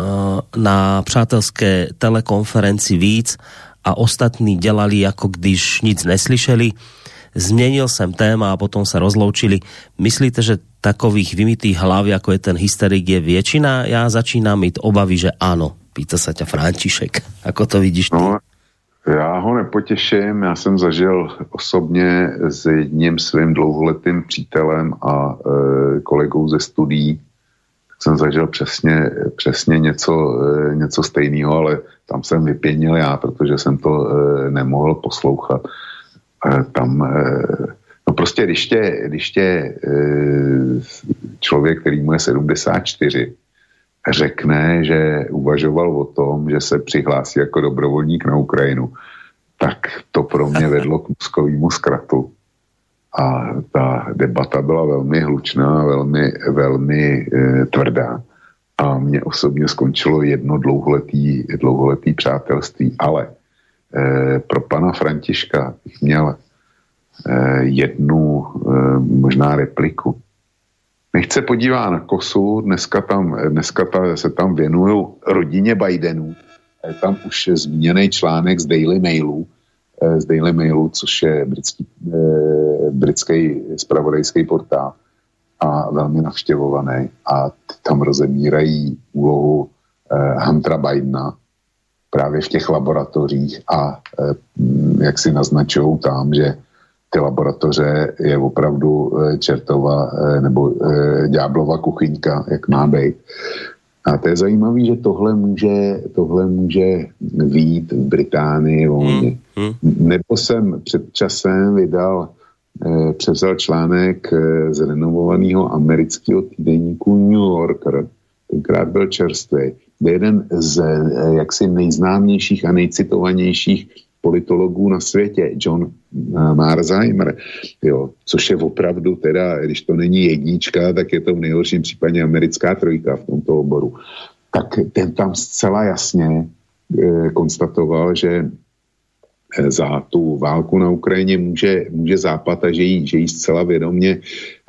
na přátelské telekonferenci víc a ostatní dělali, jako když nic neslyšeli. Změnil jsem téma a potom se rozloučili. Myslíte, že takových vymitých hlav, jako je ten hysterik, je většina? Já začínám mít obavy, že ano. Pýta se tě František. Ako to vidíš ty? No, já ho nepotěším. Já jsem zažil osobně s jedním svým dlouholetým přítelem a e, kolegou ze studií jsem zažil přesně, přesně něco, eh, něco stejného, ale tam jsem vypěnil já, protože jsem to eh, nemohl poslouchat. Tam, eh, no prostě když tě, když tě člověk, který mu je 74, řekne, že uvažoval o tom, že se přihlásí jako dobrovolník na Ukrajinu, tak to pro mě [laughs] vedlo k muskovému zkratu a ta debata byla velmi hlučná, velmi, velmi e, tvrdá. A mě osobně skončilo jedno dlouholetý, dlouholetý přátelství, ale e, pro pana Františka bych měl e, jednu e, možná repliku. Nechce podívá na kosu, dneska, tam, dneska ta, se tam věnují rodině Bidenů, je tam už zmíněný článek z Daily Mailu, z Daily Mailu, což je britský, eh, britský spravodajský portál a velmi navštěvovaný a tam rozemírají úlohu eh, Huntera Bidena právě v těch laboratořích a eh, jak si naznačují tam, že ty laboratoře je opravdu čertova nebo ďáblova kuchyňka, jak má být. A to je zajímavé, že tohle může, tohle může výjít v Británii volně. Hmm. Hmm. Nebo jsem před časem vydal, eh, převzal článek eh, z renovovaného amerického týdenníku New Yorker, tenkrát byl čerstvý, kde jeden z eh, jaksi nejznámějších a nejcitovanějších politologů na světě, John eh, Marzheimer, jo, což je opravdu teda, když to není jednička, tak je to v nejhorším případě americká trojka v tomto oboru. Tak ten tam zcela jasně e, konstatoval, že za tu válku na Ukrajině může, může Západ a že jí, že jí zcela vědomě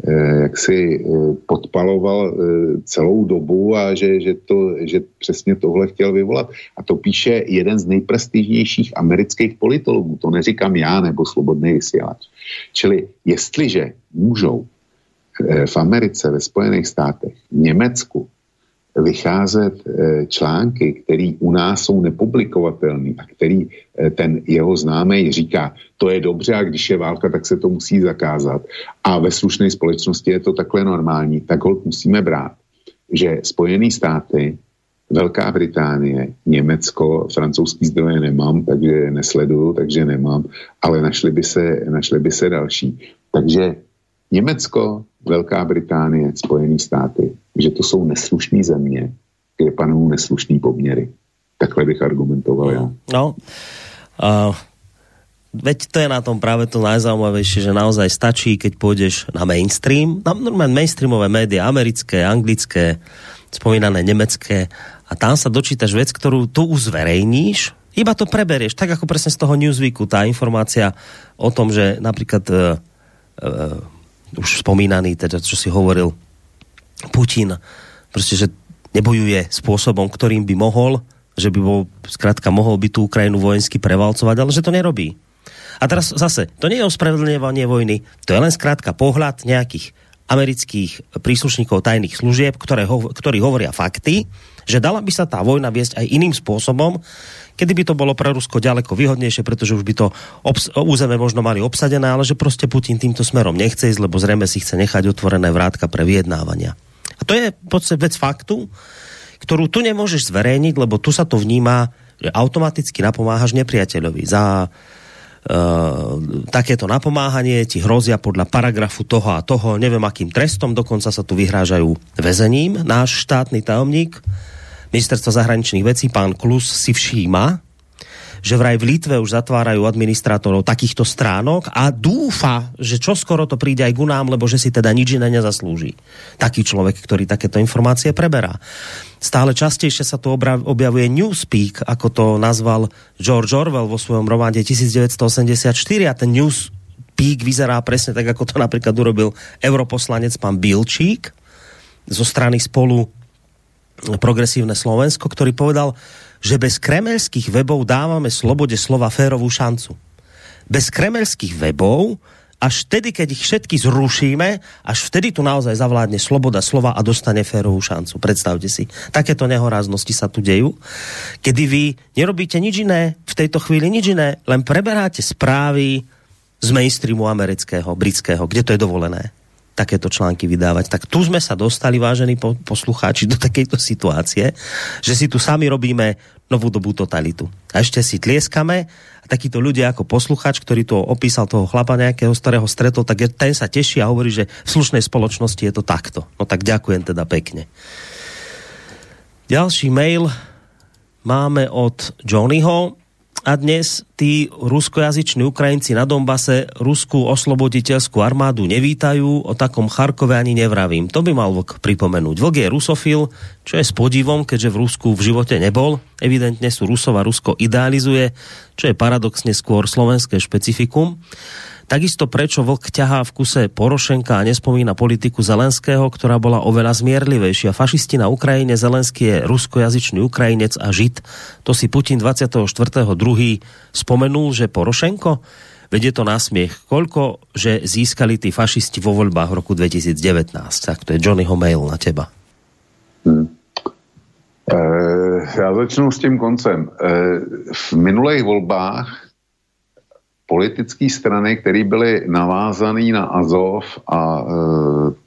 eh, jak si eh, podpaloval celou dobu a že, že, to, že přesně tohle chtěl vyvolat. A to píše jeden z nejprestižnějších amerických politologů. To neříkám já nebo Slobodný vysílač. Čili jestliže můžou v Americe, ve Spojených státech, v Německu, vycházet eh, články, které u nás jsou nepublikovatelné a který eh, ten jeho známý říká, to je dobře a když je válka, tak se to musí zakázat. A ve slušné společnosti je to takhle normální, tak ho musíme brát, že Spojené státy, Velká Británie, Německo, francouzský zdroje nemám, takže nesleduju, takže nemám, ale našli by se, našli by se další. Takže Německo, Velká Británie, Spojené státy, že to jsou neslušné země, kde panují neslušné poměry. Takhle bych argumentoval já. No, uh, veď to je na tom práve to najzaujímavejšie, že naozaj stačí, keď pôjdeš na mainstream, na normálne mainstreamové médiá, americké, anglické, spomínané nemecké, a tam sa dočítaš vec, ktorú tu uzverejníš, iba to preberieš, tak ako presne z toho Newsweeku, tá informácia o tom, že napríklad uh, uh, už spomínaný, teda čo si hovoril, Putin, proste, že nebojuje spôsobom, ktorým by mohol, že by bol, skrátka, mohol by tú Ukrajinu vojensky prevalcovať, ale že to nerobí. A teraz zase, to nie je ospravedlňovanie vojny, to je len skrátka pohľad nejakých amerických príslušníkov tajných služieb, ktoré ho, ktorí hovoria fakty, že dala by sa tá vojna viesť aj iným spôsobom, kedy by to bolo pre Rusko ďaleko výhodnejšie, pretože už by to územie možno mali obsadené, ale že proste Putin týmto smerom nechce ísť, lebo zrejme si chce nechať otvorené vrátka pre vyjednávania. A to je podstate vec faktu, ktorú tu nemôžeš zverejniť, lebo tu sa to vníma, že automaticky napomáhaš nepriateľovi. Za Uh, takéto napomáhanie ti hrozia podľa paragrafu toho a toho, neviem akým trestom, dokonca sa tu vyhrážajú väzením. Náš štátny tajomník ministerstva zahraničných vecí, pán Klus, si všíma, že vraj v Litve už zatvárajú administrátorov takýchto stránok a dúfa, že čo skoro to príde aj ku nám, lebo že si teda nič iné nezaslúži. Taký človek, ktorý takéto informácie preberá. Stále častejšie sa tu objavuje Newspeak, ako to nazval George Orwell vo svojom románe 1984 a ten Newspeak vyzerá presne tak, ako to napríklad urobil europoslanec pán Bilčík zo strany spolu Progresívne Slovensko, ktorý povedal, že bez kremelských webov dávame slobode slova férovú šancu. Bez kremelských webov až vtedy, keď ich všetky zrušíme, až vtedy tu naozaj zavládne sloboda slova a dostane férovú šancu. Predstavte si, takéto nehoráznosti sa tu dejú, kedy vy nerobíte nič iné, v tejto chvíli nič iné, len preberáte správy z mainstreamu amerického, britského, kde to je dovolené takéto články vydávať. Tak tu sme sa dostali, vážení poslucháči, do takejto situácie, že si tu sami robíme novú dobu totalitu. A ešte si tlieskame a takíto ľudia ako posluchač, ktorý to opísal toho chlapa nejakého starého stretol, tak ten sa teší a hovorí, že v slušnej spoločnosti je to takto. No tak ďakujem teda pekne. Ďalší mail máme od Johnnyho a dnes tí ruskojazyční Ukrajinci na Dombase ruskú osloboditeľskú armádu nevítajú, o takom Charkove ani nevravím. To by mal Vlk pripomenúť. Vlk je rusofil, čo je s podivom, keďže v Rusku v živote nebol. Evidentne sú Rusov a Rusko idealizuje, čo je paradoxne skôr slovenské špecifikum. Takisto prečo Vlk ťahá v kuse Porošenka a nespomína politiku Zelenského, ktorá bola oveľa zmierlivejšia. Fašisti na Ukrajine, Zelenský je ruskojazyčný Ukrajinec a Žid. To si Putin 24.2. spomenul, že Porošenko vedie to na smiech. Koľko, že získali tí fašisti vo voľbách v roku 2019? Tak to je Johnnyho mail na teba. Hmm. E, já začnu s tím koncem. E, v minulých volbách politické strany, které byly navázané na Azov a e,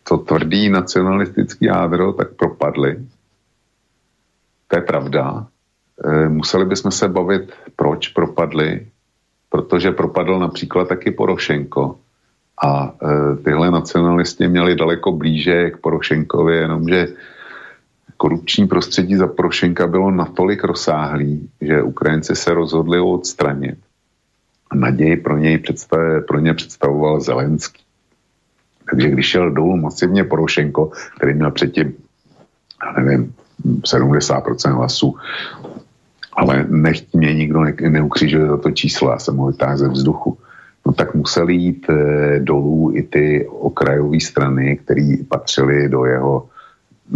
to tvrdý nacionalistický jádro, tak propadly. to je pravda. E, museli bychom se bavit, proč propadli, protože propadl například taky Porošenko. A e, tyhle nacionalisti měli daleko blíže k Porošenkovi, jenomže korupční prostředí za Porošenka bylo natolik rozsáhlý, že Ukrajinci se rozhodli ho odstranit. Naději pro něj představ, pro ně představoval Zelenský. Takže když šel dolů masivně Porošenko, který měl předtím, já nevím, 70% hlasů, ale nechť mě nikdo ne, neukřižuje za to číslo, já jsem ho vytáhl ze vzduchu, no tak museli jít e, dolů i ty okrajové strany, které patřily do jeho,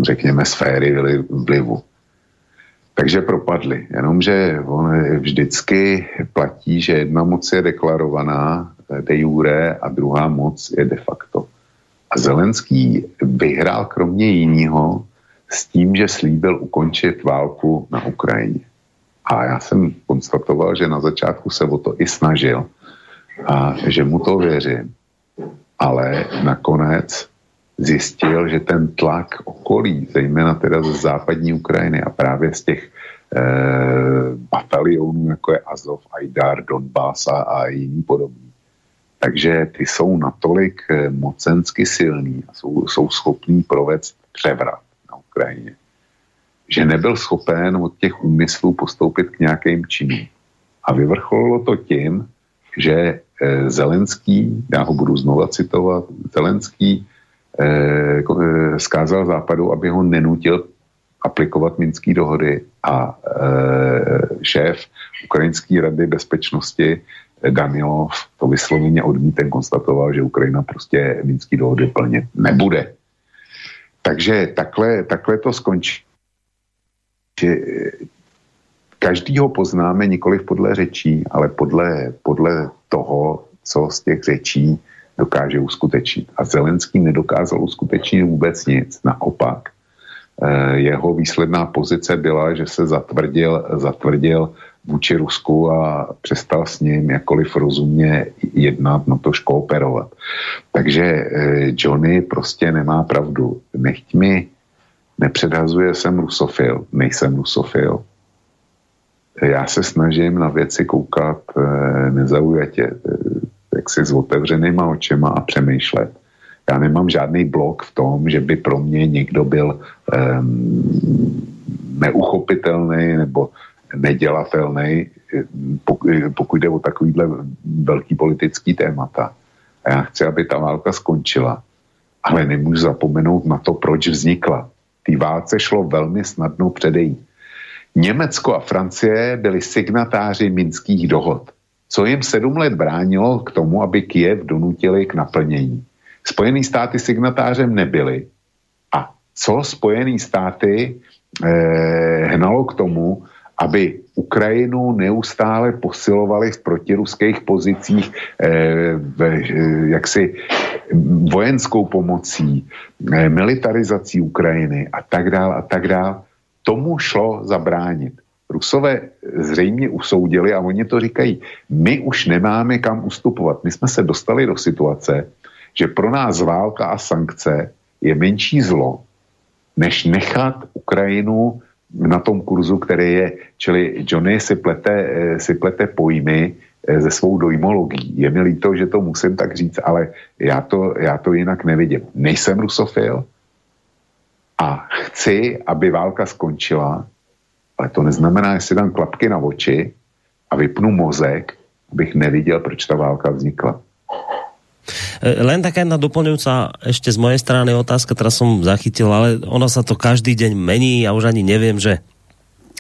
řekněme, sféry vlivu. Takže propadli. Jenomže on vždycky platí, že jedna moc je deklarovaná de jure a druhá moc je de facto. A Zelenský vyhrál kromě jiného s tím, že slíbil ukončit válku na Ukrajině. A já jsem konstatoval, že na začátku se o to i snažil a že mu to věřím. Ale nakonec zjistil, že ten tlak okolí, zejména teda ze západní Ukrajiny a právě z těch eh, batalionů, jako je Azov, Aidar, Donbass a, jiný podobný, takže ty jsou natolik eh, mocensky silní a jsou, jsou schopní provést převrat na Ukrajině, že nebyl schopen od těch úmyslů postoupit k nějakým činům. A vyvrcholilo to tím, že eh, Zelenský, já ho budu znova citovat, Zelenský eh, eh, skázal Západu, aby ho nenutil aplikovat minské dohody a eh, šéf Ukrajinské rady bezpečnosti Danilov to vysloveně odmíten konstatoval, že Ukrajina prostě minský dohody plně nebude. Takže takhle, takhle to skončí. Že každýho poznáme nikoli podle řečí, ale podle, podle toho, co z těch řečí dokáže uskutečnit. A Zelenský nedokázal uskutečnit vůbec nic. Naopak, eh, jeho výsledná pozice byla, že se zatvrdil, zatvrdil vůči Rusku a přestal s ním jakkoliv rozumně jednat, na to kooperovat. Takže eh, Johnny prostě nemá pravdu. Nechť mi nepředhazuje, jsem rusofil, nejsem rusofil. Já se snažím na věci koukat eh, nezaujatě, jak si s otevřenýma očima a přemýšlet. Já nemám žádný blok v tom, že by pro mě někdo byl um, neuchopitelný nebo nedělatelný, pokud jde o takovýhle velký politický témata. A já chci, aby ta válka skončila, ale nemůžu zapomenout na to, proč vznikla. Tý válce šlo velmi snadno předejít. Německo a Francie byli signatáři minských dohod. Co jim sedm let bránilo k tomu, aby Kiev donutili k naplnění. Spojený státy signatářem nebyly. A co Spojený státy eh, hnalo k tomu, aby Ukrajinu neustále posilovali v protiruských pozicích eh, v, eh, jaksi vojenskou pomocí, eh, militarizací Ukrajiny a tak dále a tak dále. Tomu šlo zabránit. Rusové zřejmě usoudili a oni to říkají, my už nemáme kam ustupovat. My jsme se dostali do situace, že pro nás válka a sankce je menší zlo, než nechat Ukrajinu na tom kurzu, který je, čili Johnny si plete, eh, si plete pojmy eh, ze svou dojmologií. Je mi líto, že to musím tak říct, ale já to, já to jinak nevidím. Nejsem rusofil a chci, aby válka skončila, ale to neznamená, že si dám klapky na oči a vypnu mozek, abych neviděl, proč ta válka vznikla. E, len taká jedna doplňujúca ešte z mojej strany otázka, teraz som zachytil, ale ono sa to každý deň mení, ja už ani neviem, že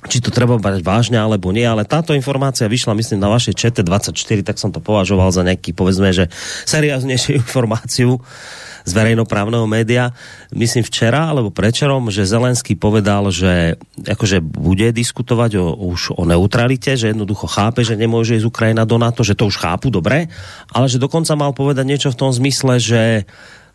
či to treba brať vážne alebo nie, ale táto informácia vyšla, myslím, na vašej čete 24, tak som to považoval za nejaký, povedzme, že serióznejšiu [laughs] informáciu z verejnoprávneho média, myslím včera alebo prečerom, že Zelenský povedal, že akože bude diskutovať o, už o neutralite, že jednoducho chápe, že nemôže ísť Ukrajina do NATO, že to už chápu dobre, ale že dokonca mal povedať niečo v tom zmysle, že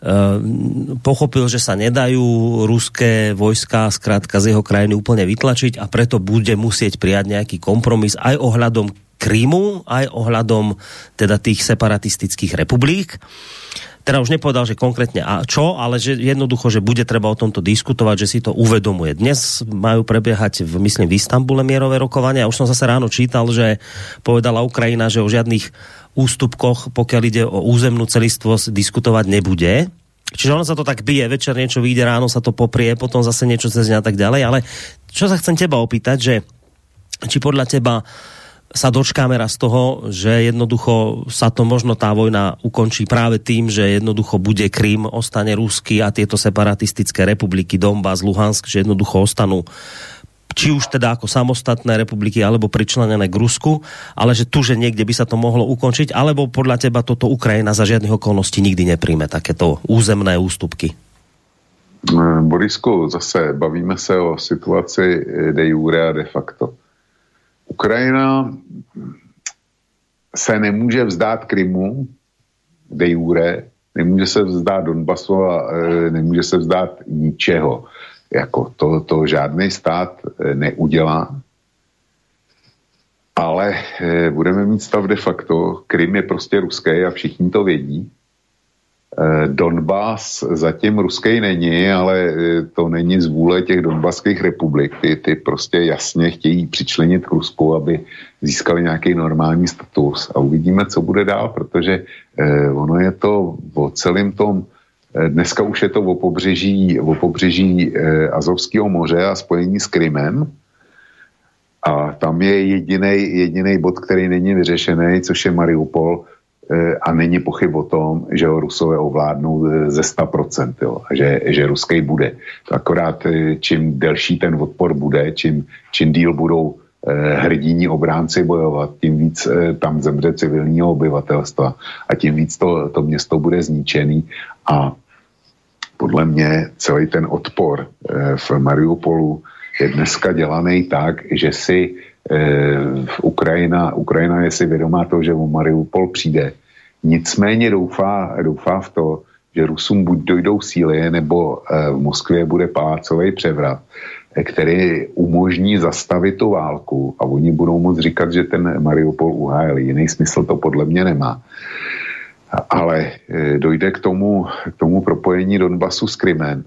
Ehm, pochopil, že sa nedajú ruské vojska zkrátka z jeho krajiny úplne vytlačiť a preto bude musieť prijať nejaký kompromis aj ohľadom Krímu, aj ohľadom teda tých separatistických republik. Teda už nepovedal, že konkrétne a čo, ale že jednoducho, že bude treba o tomto diskutovať, že si to uvedomuje. Dnes majú prebiehať, v, myslím, v Istambule mierové rokovania. Už som zase ráno čítal, že povedala Ukrajina, že o žiadnych ústupkoch, pokiaľ ide o územnú celistvosť, diskutovať nebude. Čiže ono sa to tak bije, večer niečo vyjde, ráno sa to poprie, potom zase niečo cez a tak ďalej. Ale čo sa chcem teba opýtať, že či podľa teba sa dočkáme raz toho, že jednoducho sa to možno tá vojna ukončí práve tým, že jednoducho bude Krym, ostane Rusky a tieto separatistické republiky Donbass, Luhansk, že jednoducho ostanú či už teda ako samostatné republiky alebo pričlenené k Rusku, ale že tu, že niekde by sa to mohlo ukončiť, alebo podľa teba toto Ukrajina za žiadnych okolností nikdy nepríjme takéto územné ústupky? Borisku, zase bavíme se o situaci de jure a de facto. Ukrajina se nemůže vzdát Krymu de jure, nemůže se vzdát Donbasu a e, nemůže se vzdát ničeho. Jako to, to žádný stát e, neudělá. Ale e, budeme mít stav de facto. Krym je prostě ruský a všichni to vědí. Eh, Donbass zatím ruský není, ale eh, to není z vůle těch donbaských republik. Ty, ty prostě jasně chtějí přičlenit k Rusku, aby získali nějaký normální status. A uvidíme, co bude dál, protože eh, ono je to o celém tom, eh, dneska už je to o pobřeží, o pobřeží eh, Azovského moře a spojení s Krymem, a tam je jediný bod, který není vyřešený, což je Mariupol, a není pochyb o tom, že ho Rusové ovládnou ze 100%, jo, že, že ruský bude. Akorát e, čím delší ten odpor bude, čím, čím díl budou hrdíní obránci bojovat, tím víc tam zemře civilního obyvatelstva a tím víc to, to město bude zničený a podle mě celý ten odpor v Mariupolu je dneska dělaný tak, že si Eh, Ukrajina, Ukrajina je si vědomá toho, že o Mariupol přijde. Nicméně doufá, doufá v to, že Rusům buď dojdou síly, nebo eh, v Moskvě bude palácový převrat, eh, který umožní zastavit tu válku a oni budou moct říkat, že ten Mariupol uhájili. Jiný smysl to podle mě nemá. Ale dojde k tomu, k tomu propojení Donbasu s Krymem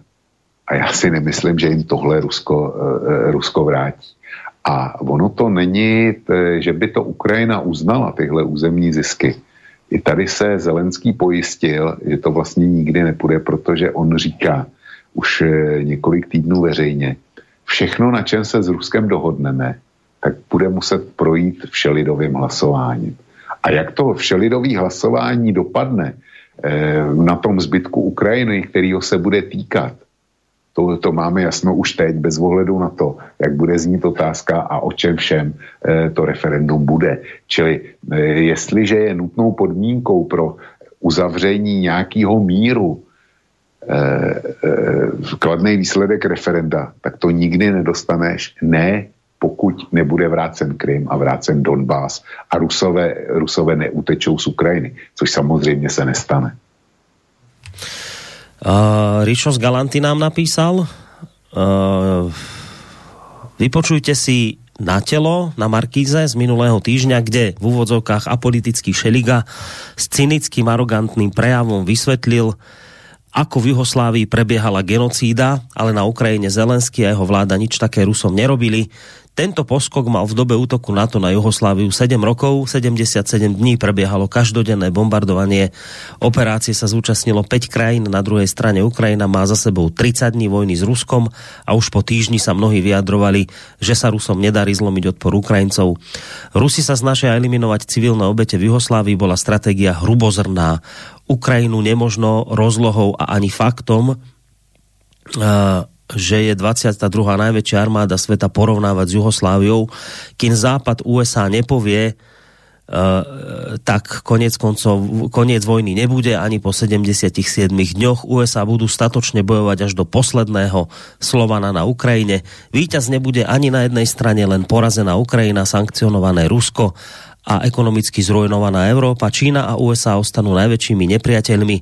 a já si nemyslím, že jim tohle Rusko, Rusko vrátí. A ono to není, že by to Ukrajina uznala, tyhle územní zisky. I tady se Zelenský pojistil, že to vlastně nikdy nepůjde, protože on říká už eh, několik týdnů veřejně, všechno, na čem se s Ruskem dohodneme, tak bude muset projít všelidovým hlasováním. A jak to všelidový hlasování dopadne eh, na tom zbytku Ukrajiny, kterýho se bude týkat, to, to máme jasno už teď, bez ohledu na to, jak bude znít otázka a o čem všem e, to referendum bude. Čili e, jestliže je nutnou podmínkou pro uzavření nějakého míru e, výsledek referenda, tak to nikdy nedostaneš, ne pokud nebude vrácen Krym a vrácen Donbass a Rusové, Rusové neutečou z Ukrajiny, což samozřejmě se nestane. Uh, Ričo z Galanty nám napísal. Uh, vypočujte si na telo na Markíze z minulého týždňa, kde v úvodzovkách apolitický Šeliga s cynickým arogantným prejavom vysvetlil, ako v Juhoslávii prebiehala genocída, ale na Ukrajine Zelenský a jeho vláda nič také Rusom nerobili. Tento poskok mal v dobe útoku NATO na Juhosláviu 7 rokov, 77 dní prebiehalo každodenné bombardovanie. Operácie sa zúčastnilo 5 krajín, na druhej strane Ukrajina má za sebou 30 dní vojny s Ruskom a už po týždni sa mnohí vyjadrovali, že sa Rusom nedarí zlomiť odpor Ukrajincov. Rusi sa snažia eliminovať civilné obete v Juhoslávii, bola stratégia hrubozrná. Ukrajinu nemožno rozlohou a ani faktom uh, že je 22. najväčšia armáda sveta porovnávať s Jugosláviou, kým Západ USA nepovie, Uh, tak konec koncov, koniec vojny nebude ani po 77 dňoch. USA budú statočne bojovať až do posledného Slovana na Ukrajine. Výťaz nebude ani na jednej strane len porazená Ukrajina, sankcionované Rusko a ekonomicky zrujnovaná Európa. Čína a USA ostanú najväčšími nepriateľmi,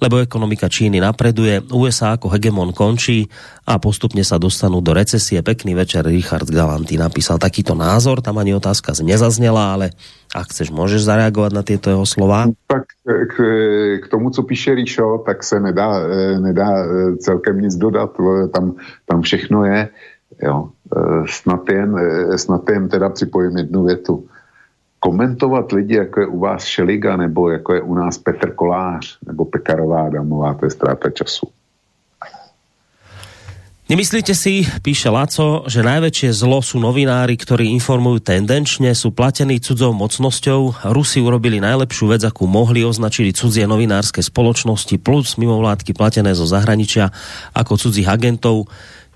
lebo ekonomika Číny napreduje, USA ako hegemon končí a postupne sa dostanú do recesie. Pekný večer, Richard Galanty napísal takýto názor, tam ani otázka nezaznela, ale ak chceš, môžeš zareagovat na tieto jeho slova? Tak k, k tomu, co píše Ríšo, tak se nedá, nedá celkem nic dodat. Tam, tam všechno je. Jo. Snad jen, snad jen teda připojím jednu větu komentovat lidi, jako je u vás Šeliga, nebo jako je u nás Petr Kolář, nebo Pekarová Adamová, to je ztráta času. Nemyslíte si, píše Laco, že najväčšie zlo sú novinári, ktorí informujú tendenčne, sú platení cudzou mocnosťou. Rusi urobili najlepšiu vec, akú mohli, označili cudzie novinárske spoločnosti plus mimovládky platené zo zahraničia ako cudzích agentov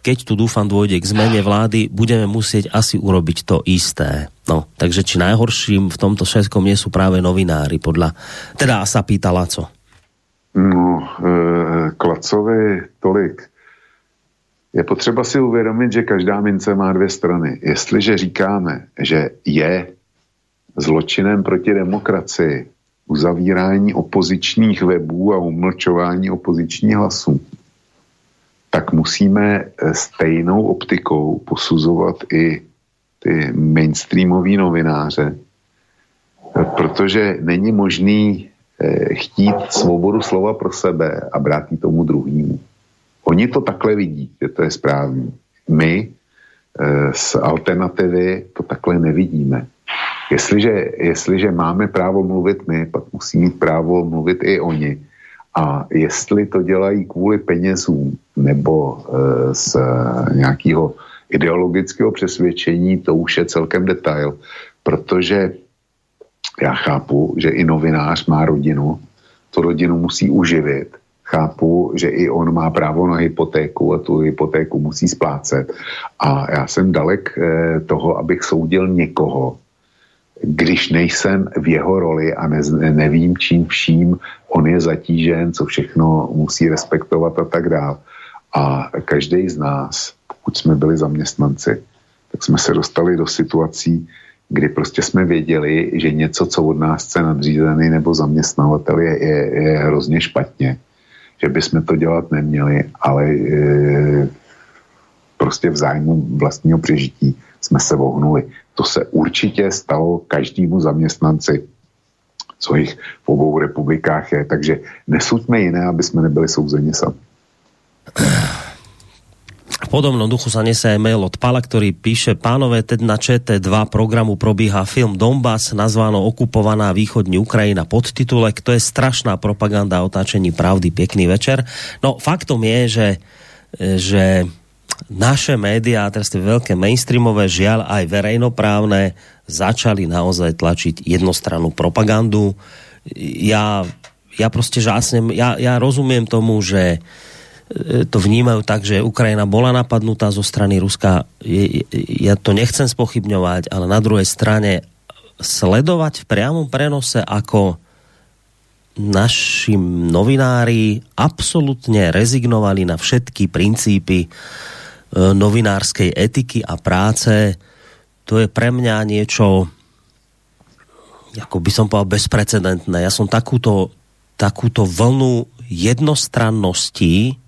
keď tu dúfam dôjde k zmene vlády, budeme musieť asi urobiť to isté. No, takže či najhorším v tomto všetkom nie sú práve novinári, podľa... Teda sa pýta Laco. No, e, Klacovi tolik. Je potřeba si uvědomit, že každá mince má dvě strany. Jestliže říkáme, že je zločinem proti demokracii uzavírání opozičních webů a umlčování opozičních hlasů, tak musíme eh, stejnou optikou posuzovat i ty mainstreamové novináře, protože není možný eh, chtít svobodu slova pro sebe a brát ji tomu druhému. Oni to takhle vidí, že to je správný. My z alternativy to takhle nevidíme. Jestliže, jestliže máme právo mluvit my, pak musí mít právo mluvit i oni. A jestli to dělají kvůli penězům nebo e, z nějakého ideologického přesvědčení, to už je celkem detail, protože já chápu, že i novinář má rodinu, tu rodinu musí uživit. Chápu, že i on má právo na hypotéku a tu hypotéku musí splácet. A já jsem dalek e, toho, abych soudil někoho, když nejsem v jeho roli a ne, nevím čím vším on je zatížen, co všechno musí respektovat a tak dále. A každý z nás, pokud jsme byli zaměstnanci, tak jsme se dostali do situací, kdy prostě jsme věděli, že něco, co od nás chce nadřízený nebo zaměstnavatel je, je, je hrozně špatně. Že bychom to dělat neměli, ale e, prostě v zájmu vlastního přežití jsme se vohnuli. To se určitě stalo každému zaměstnanci, co jich v obou republikách je. Takže nesuďme jiné, aby jsme nebyli souzeni sami. V podobnom duchu sa nese mail od Pala, ktorý píše, pánové, teď na ČT2 programu probíhá film Donbass, nazváno Okupovaná východní Ukrajina pod titulek. To je strašná propaganda o otáčení pravdy. Pekný večer. No faktom je, že, že naše médiá, teraz tie veľké mainstreamové, žiaľ aj verejnoprávne, začali naozaj tlačiť jednostrannú propagandu. Ja, ja prostě žásnem, ja, ja rozumiem tomu, že e, to vnímajú tak, že Ukrajina bola napadnutá zo strany Ruska. Ja to nechcem spochybňovať, ale na druhej strane sledovať v priamom prenose, ako naši novinári absolútne rezignovali na všetky princípy novinárskej etiky a práce, to je pre mňa niečo, ako by som povedal, bezprecedentné. Ja som takúto, takúto vlnu jednostrannosti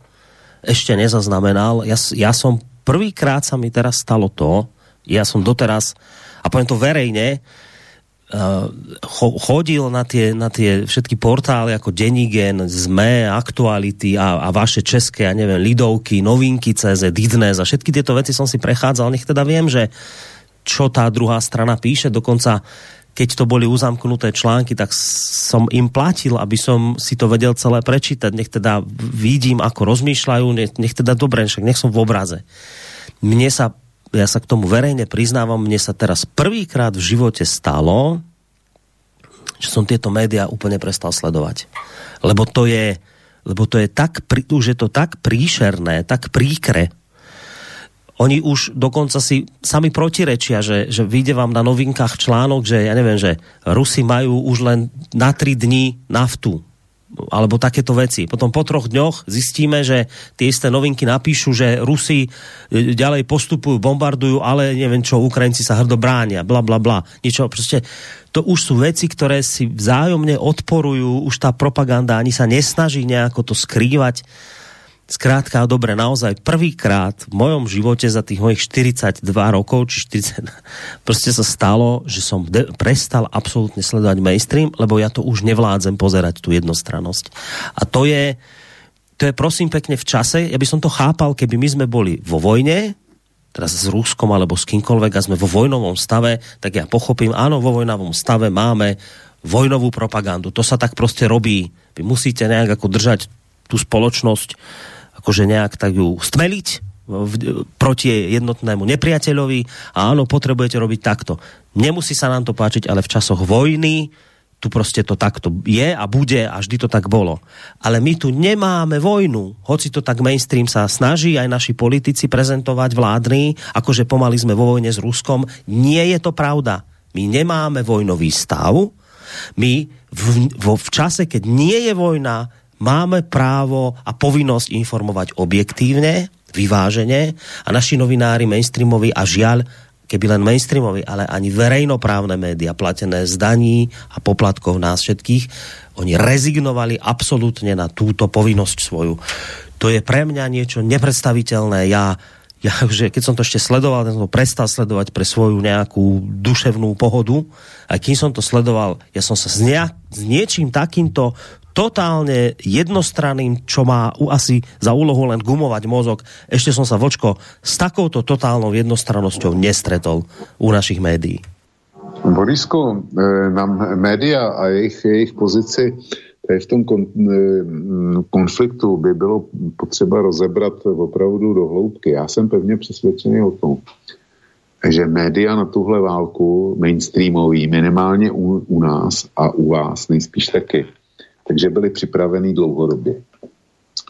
ešte nezaznamenal. Ja, ja som prvýkrát sa mi teraz stalo to, ja som doteraz, a poviem to verejne, chodil na tie, na tie všetky portály ako Denigen, ZME, Aktuality a, a vaše české, ja neviem, Lidovky, Novinky CZ, Didnes a všetky tieto veci som si prechádzal, nech teda viem, že čo tá druhá strana píše, dokonca keď to boli uzamknuté články, tak som im platil, aby som si to vedel celé prečítať. Nech teda vidím, ako rozmýšľajú, nech, nech teda dobre, však nech som v obraze. Mne sa ja sa k tomu verejne priznávam, mne sa teraz prvýkrát v živote stalo, že som tieto média úplne prestal sledovať. Lebo to je, lebo to je tak, už je to tak príšerné, tak príkre, oni už dokonca si sami protirečia, že, že vyjde vám na novinkách článok, že ja neviem, že Rusi majú už len na tri dní naftu alebo takéto veci. Potom po troch dňoch zistíme, že tie isté novinky napíšu, že Rusi e, ďalej postupujú, bombardujú, ale neviem čo, Ukrajinci sa hrdo bránia, bla bla bla. Niečo, proste to už sú veci, ktoré si vzájomne odporujú, už tá propaganda ani sa nesnaží nejako to skrývať Skrátka, dobre, naozaj prvýkrát v mojom živote za tých mojich 42 rokov, či 40, [laughs] proste sa stalo, že som de- prestal absolútne sledovať mainstream, lebo ja to už nevládzem pozerať tú jednostrannosť. A to je, to je prosím pekne v čase, ja by som to chápal, keby my sme boli vo vojne, teraz s Ruskom alebo s kýmkoľvek a sme vo vojnovom stave, tak ja pochopím, áno, vo vojnovom stave máme vojnovú propagandu. To sa tak proste robí. Vy musíte nejak ako držať tú spoločnosť akože nejak tak ju stmeliť proti jednotnému nepriateľovi a áno, potrebujete robiť takto. Nemusí sa nám to páčiť, ale v časoch vojny tu proste to takto je a bude a vždy to tak bolo. Ale my tu nemáme vojnu, hoci to tak mainstream sa snaží aj naši politici prezentovať vládny, akože pomaly sme vo vojne s Ruskom. Nie je to pravda. My nemáme vojnový stav. My v, v, v čase, keď nie je vojna, máme právo a povinnosť informovať objektívne, vyvážene a naši novinári mainstreamoví a žiaľ, keby len mainstreamoví, ale ani verejnoprávne média platené z daní a poplatkov nás všetkých, oni rezignovali absolútne na túto povinnosť svoju. To je pre mňa niečo nepredstaviteľné. Ja ja, že keď som to ešte sledoval, tak som to prestal sledovať pre svoju nejakú duševnú pohodu. A kým som to sledoval, ja som sa s, nejak, s niečím takýmto totálne jednostranným, čo má asi za úlohu len gumovať mozog. Ešte som sa, Vočko, s takouto totálnou jednostrannosťou nestretol u našich médií. Borisko, e, nám média a jejich, jejich pozici v tom e, konfliktu by bylo potřeba rozebrat opravdu do hloubky. Já jsem pevně přesvědčený o tom, že média na tuhle válku mainstreamový, minimálně u, u nás a u vás nejspíš taky, takže byli připravení dlouhodobě.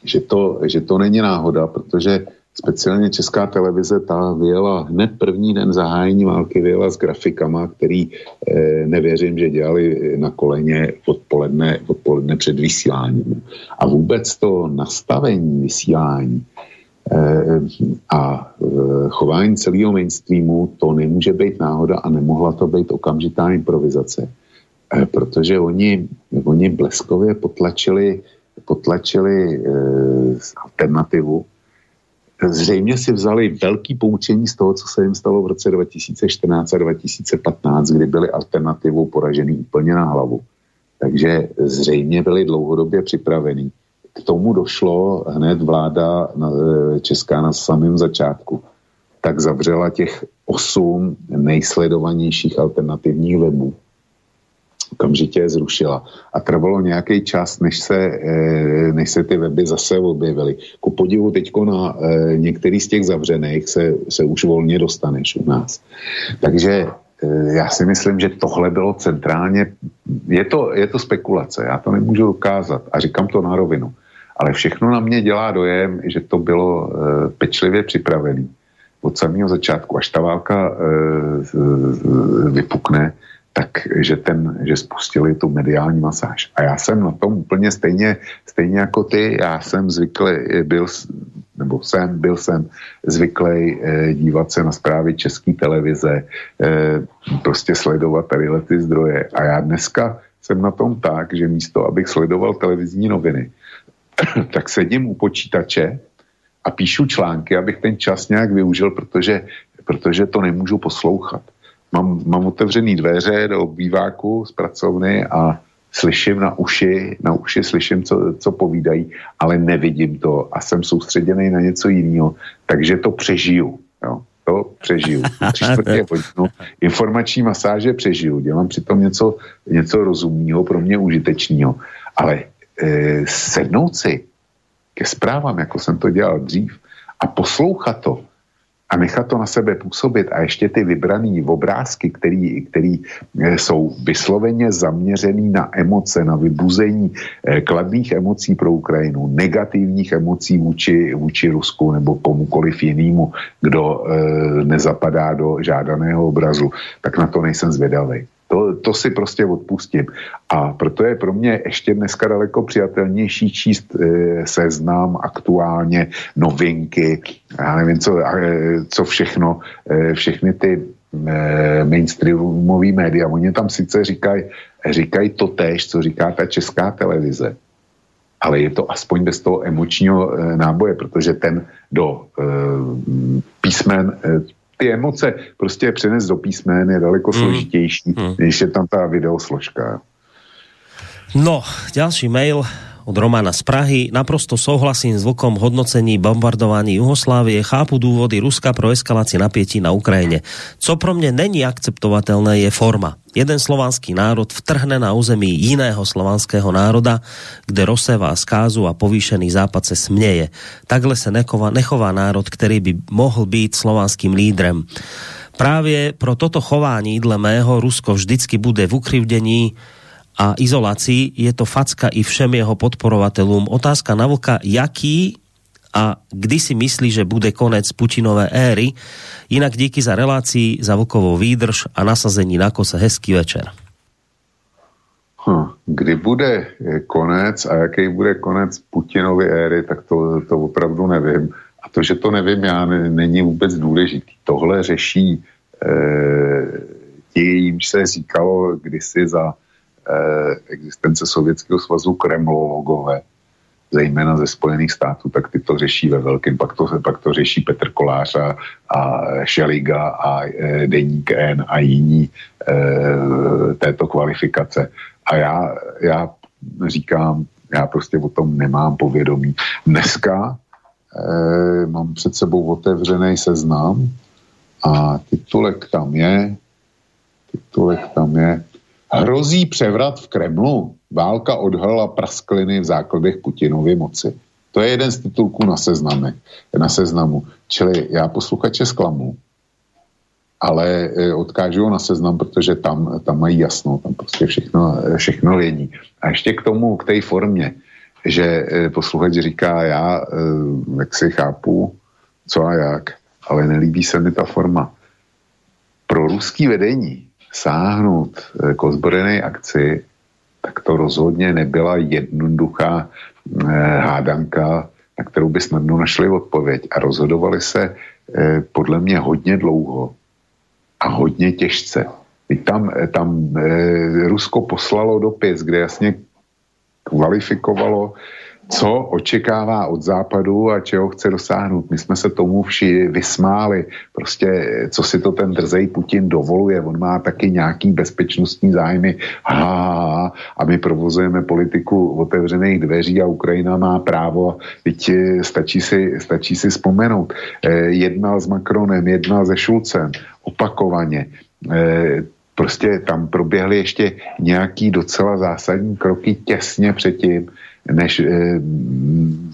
Že to, že to není náhoda, protože speciálně česká televize ta vyjela hned první den zahájení války, vyjela s grafikama, který eh, nevěřím, že dělali na koleně odpoledne, odpoledne před vysíláním. A vůbec to nastavení vysílání eh, a eh, chování celého mainstreamu, to nemůže být náhoda a nemohla to být okamžitá improvizace Eh, protože oni, oni bleskově potlačili, potlačili e, alternativu. Zřejmě si vzali velký poučení z toho, co se jim stalo v roce 2014 a 2015, kdy byli alternativou poražený úplně na hlavu. Takže zřejmě byli dlouhodobě připravení. K tomu došlo hned vláda na, eh, česká na samém začátku. Tak zavřela těch osm nejsledovanějších alternativních webů okamžitě je zrušila. A trvalo nějaký čas, než se, eh, než se ty weby zase objevily. Ku podivu teďko na eh, některý z těch zavřených se, se už volně dostaneš u nás. Takže eh, já si myslím, že tohle bylo centrálně, je to, je to spekulace, já to nemůžu ukázat a říkám to na rovinu. Ale všechno na mě dělá dojem, že to bylo pečlivě připravené od samého začátku, až ta válka vypukne, tak že, ten, že spustili tu mediální masáž. A já jsem na tom úplně stejně, stejně jako ty, já jsem zvyklý, byl, nebo jsem, byl jsem zvyklý eh, dívat se na zprávy české televize, eh, prostě sledovat tady ty zdroje. A já dneska jsem na tom tak, že místo, abych sledoval televizní noviny, [coughs] tak sedím u počítače a píšu články, abych ten čas nějak využil, protože, protože to nemůžu poslouchat mám, mám otevřený dveře do obýváku z pracovny a slyším na uši, na uši slyším, co, co povídají, ale nevidím to a jsem soustředěný na něco jiného, takže to přežiju. Jo? To přežiju. [laughs] hodinu informační masáže přežiju. Dělám přitom něco, něco rozumného, pro mě užitečného. Ale e, sednout si ke zprávám, jako jsem to dělal dřív, a poslouchat to, a nechat to na sebe působit a ještě ty vybraný obrázky, který, který eh, jsou vysloveně zaměřený na emoce, na vybuzení eh, kladných emocí pro Ukrajinu, negativních emocí vůči, vůči Rusku nebo komukoliv jinému, kdo e, nezapadá do žádaného obrazu, tak na to nejsem zvědavý. To, to si prostě odpustím. A proto je pro mě ještě dneska daleko přijatelnější číst e, seznam aktuálně, novinky, já nevím, co, e, co všechno, e, všechny ty e, mainstreamové média. Oni tam sice říkají říkaj to tež, co říká ta česká televize, ale je to aspoň bez toho emočního e, náboje, protože ten do e, písmen e, ty emoce prostě přenes do písmen je daleko mm. složitější, mm. než je tam ta videosložka. No, ďalší mail od Romana z Prahy. Naprosto souhlasím s Vlkom hodnocení bombardování Juhoslávie. Chápu důvody Ruska pro eskalaci napětí na Ukrajině. Co pro mě není akceptovatelné je forma. Jeden slovanský národ vtrhne na území jiného slovanského národa, kde rozsevá zkázu a povýšený západ se směje. Takhle se nechová, nechová národ, který by mohl být slovanským lídrem. Právě pro toto chování, dle mého, Rusko vždycky bude v ukrivdení a izolácii, je to facka i všem jeho podporovatelům. Otázka na vlka, jaký a kdy si myslí, že bude konec Putinové éry. Jinak díky za relácii, za vlkovou výdrž a nasazení na kose. Hezký večer. Hm, kdy bude konec a jaký bude konec Putinovy éry, tak to, to opravdu nevím. A to, že to nevím já, není vůbec důležitý. Tohle řeší eh, ti, jimž se říkalo kdysi za Eh, existence Sovětského svazu kremlologové, zejména ze Spojených států, tak ty to řeší ve velkém. Pak to, pak to řeší Petr Kolář a, a Šeliga a e, Deník N a jiní e, této kvalifikace. A já, já říkám, já prostě o tom nemám povědomí. Dneska e, mám před sebou otevřený seznam a titulek tam je, titulek tam je, Hrozí převrat v Kremlu. Válka odhalila praskliny v základech Putinovy moci. To je jeden z titulků na, sezname, na seznamu. Čili já posluchače zklamu, ale e, odkážu na seznam, protože tam, tam mají jasno, tam prostě všechno, všechno vědí. A ještě k tomu, k té formě, že e, posluchač říká, já e, jak si chápu, co a jak, ale nelíbí se mi ta forma. Pro ruský vedení sáhnout k ozbrojené akci, tak to rozhodně nebyla jednoduchá eh, hádanka, na kterou by snadno našli odpověď. A rozhodovali se eh, podle mě hodně dlouho a hodně těžce. Tam, tam Rusko poslalo dopis, kde jasně kvalifikovalo co očekává od západu a čeho chce dosáhnout. My jsme se tomu vši vysmáli. Prostě, co si to ten drzej Putin dovoluje. On má taky nějaký bezpečnostní zájmy. Ha, a my provozujeme politiku otevřených dveří a Ukrajina má právo. Teď eh, stačí si, stačí si vzpomenout. Eh, jednal s Macronem, jednal se Šulcem opakovaně. Eh, prostě tam proběhly ještě nějaký docela zásadní kroky těsně předtím, než e,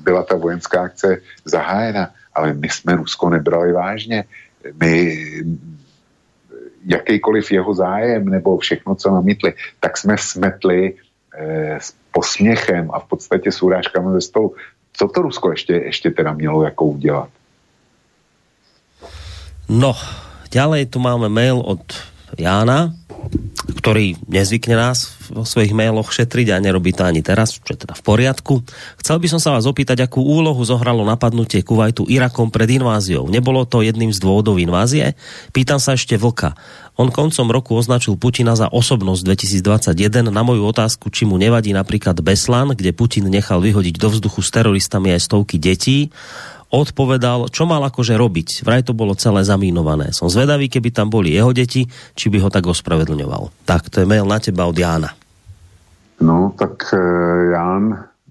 byla ta vojenská akce zahájena. Ale my jsme Rusko nebrali vážně. My jakýkoliv jeho zájem nebo všechno, co namítli, tak jsme smetli e, s posměchem a v podstatě s urážkami ze stolu. Co to Rusko ještě, ještě teda mělo jako udělat? No, ďalej tu máme mail od Jána, ktorý nezvykne nás vo svojich mailoch šetriť a nerobí to ani teraz, čo je teda v poriadku. Chcel by som sa vás opýtať, akú úlohu zohralo napadnutie Kuwaitu Irakom pred inváziou. Nebolo to jedným z dôvodov invázie? Pýtam sa ešte Vlka. On koncom roku označil Putina za osobnosť 2021. Na moju otázku, či mu nevadí napríklad Beslan, kde Putin nechal vyhodiť do vzduchu s teroristami aj stovky detí, odpovedal, čo mal akože robiť. Vraj to bolo celé zamínované. Som zvedavý, keby tam boli jeho deti, či by ho tak ospravedlňoval. Tak, to je mail na teba od Jána. No, tak uh, Ján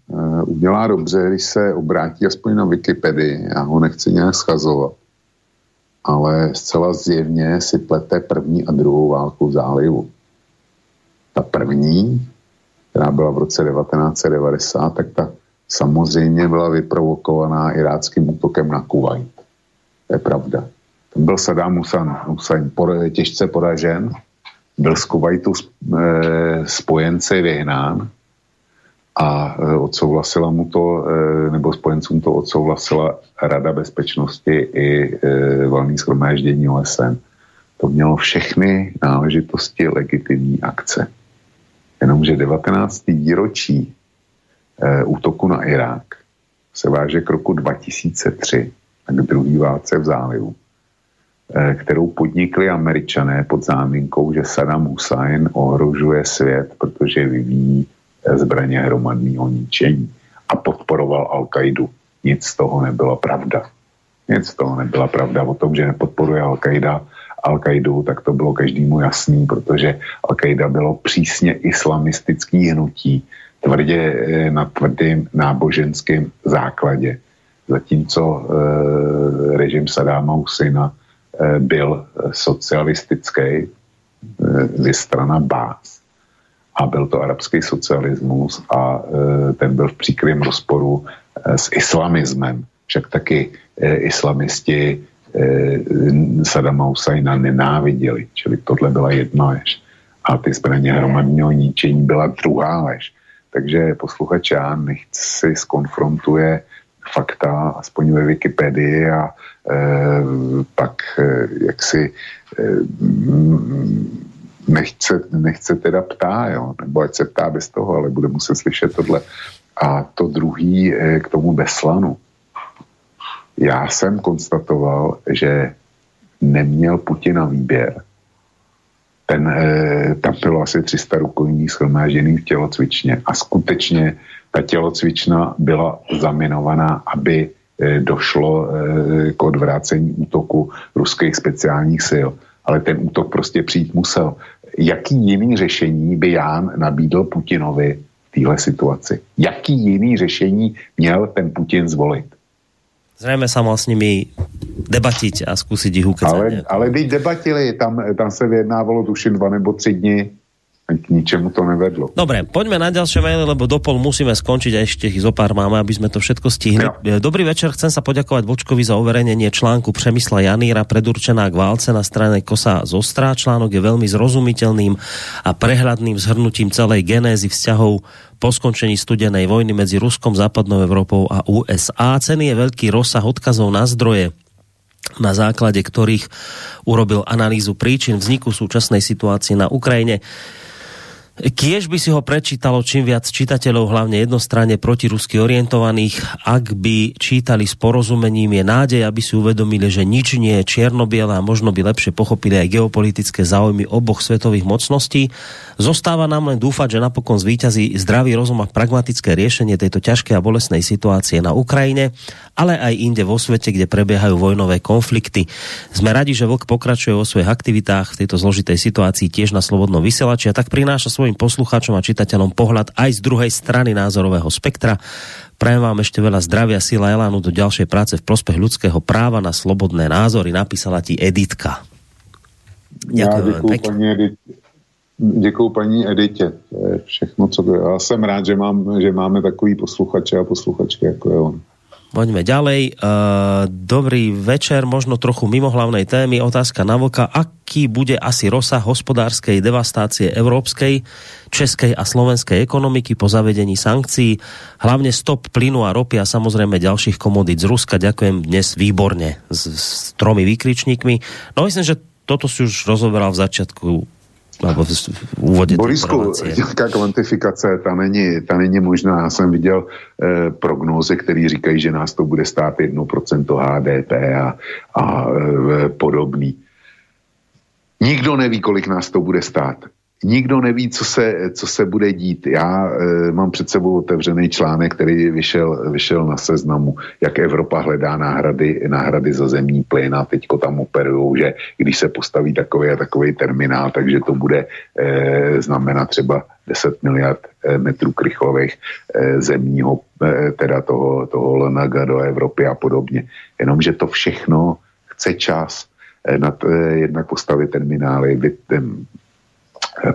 uh, udělá dobře, když se obrátí aspoň na Wikipedii. Já ho nechci nějak schazovat. Ale zcela zjevně si plete první a druhou válku v zálivu. Ta první, která byla v roce 1990, tak ta samozřejmě byla vyprovokovaná iráckým útokem na Kuwait. To je pravda. Tam byl Saddam Hussein těžce poražen, byl z Kuwaitu eh, spojenci vyhnán a eh, odsouhlasila mu to, eh, nebo spojencům to odsouhlasila Rada bezpečnosti i valný schromáždění OSN. to mělo všechny náležitosti legitimní akce. Jenomže 19. výročí útoku na Irák se váže k roku 2003 a k druhé válce v zálivu, e, kterou podnikli američané pod záminkou, že Saddam Hussein ohrožuje svět, protože vyvíjí zbraně hromadného ničení a podporoval Al-Qaidu. Nic z toho nebyla pravda. Nic z toho nebyla pravda o tom, že nepodporuje Al-Qaida Al-Qaidu, tak to bylo každému jasný, protože Al-Qaida bylo přísně islamistický hnutí, tvrdě eh, na tvrdým náboženským základě. Zatímco e, režim Sadáma Husina e, byl socialistický, e, ze strana Bás. A byl to arabský socialismus a e, ten byl v příkrém rozporu e, s islamismem. Však taky e, islamisti Eh, Sadama Husajna nenáviděli, čili tohle byla jedna lež. A ty zbraně hromadního ničení byla druhá lež. Takže posluchač já nechci skonfrontuje fakta, aspoň ve Wikipedii a e, pak e, jak si e, nechce, nechce teda ptá, jo, nebo ať se ptá bez toho, ale bude muset slyšet tohle. A to druhý e, k tomu Beslanu. Já jsem konstatoval, že neměl Putin na výběr. Ten, e, tam bylo asi 300 rukojmí schromážených v tělocvičně a skutečně ta tělocvična byla zaminovaná, aby e, došlo e, k odvrácení útoku ruských speciálních sil. Ale ten útok prostě přijít musel. Jaký jiný řešení by Ján nabídl Putinovi v téhle situaci? Jaký jiný řešení měl ten Putin zvolit? Zrejme sa mal s nimi debatiť a skúsiť ich ukázať. Ale, ale když debatili, tam, tam se vyjednávalo tuším dva nebo tři dny k ničemu to nevedlo. Dobre, poďme na ďalšie maily, lebo do pol musíme skončiť a ešte ich zo pár máme, aby sme to všetko stihli. Ja. Dobrý večer, chcem sa poďakovať Vočkovi za overenenie článku Přemysla Janíra predurčená k válce na strane Kosa z Ostrá. Článok je veľmi zrozumiteľným a prehľadným zhrnutím celej genézy vzťahov po skončení studenej vojny medzi Ruskom, Západnou Európou a USA. Ceny je veľký rozsah odkazov na zdroje, na základe ktorých urobil analýzu príčin vzniku súčasnej situácie na Ukrajine. Kiež by si ho prečítalo čím viac čitateľov, hlavne jednostranne protirusky orientovaných. Ak by čítali s porozumením, je nádej, aby si uvedomili, že nič nie je čiernobiele a možno by lepšie pochopili aj geopolitické záujmy oboch svetových mocností. Zostáva nám len dúfať, že napokon zvíťazí zdravý rozum a pragmatické riešenie tejto ťažkej a bolesnej situácie na Ukrajine, ale aj inde vo svete, kde prebiehajú vojnové konflikty. Sme radi, že Vlk pokračuje vo svojich aktivitách v tejto zložitej situácii tiež na Slobodnom vysielači a tak prináša svojim poslucháčom a čitateľom pohľad aj z druhej strany názorového spektra. Prajem vám ešte veľa zdravia, sila Elánu do ďalšej práce v prospech ľudského práva na slobodné názory. Napísala ti Editka. Ďakujem ja, paní Edit. Děkuji paní Editě. To je všechno, co... Já jsem rád, že, mám, že máme takový posluchače a posluchačky, jako je on. Poďme ďalej. Uh, dobrý večer, možno trochu mimo hlavnej témy. Otázka na vlka. Aký bude asi rozsah hospodárskej devastácie európskej, českej a slovenskej ekonomiky po zavedení sankcií? Hlavne stop plynu a ropy a samozrejme ďalších komodít z Ruska. Ďakujem dnes výborne s, s tromi výkričníkmi. No myslím, že toto si už rozoberal v začiatku nebo v úvodě Borisku, nějaká kvantifikace, ta není, ta není možná. Já jsem viděl eh, prognózy, které říkají, že nás to bude stát 1% HDP a, a eh, podobný. Nikdo neví, kolik nás to bude stát nikdo neví, co se, co se bude dít. Já e, mám před sebou otevřený článek, který vyšel, vyšel na seznamu, jak Evropa hledá náhrady, náhrady za zemní plyn a teďko tam operují, že když se postaví takový a takový terminál, takže to bude e, znamenat třeba 10 miliard e, metrů krychlových zemního, teda toho, toho LNG do Evropy a podobně. Jenomže to všechno chce čas nad, jednak postavit terminály, Eh,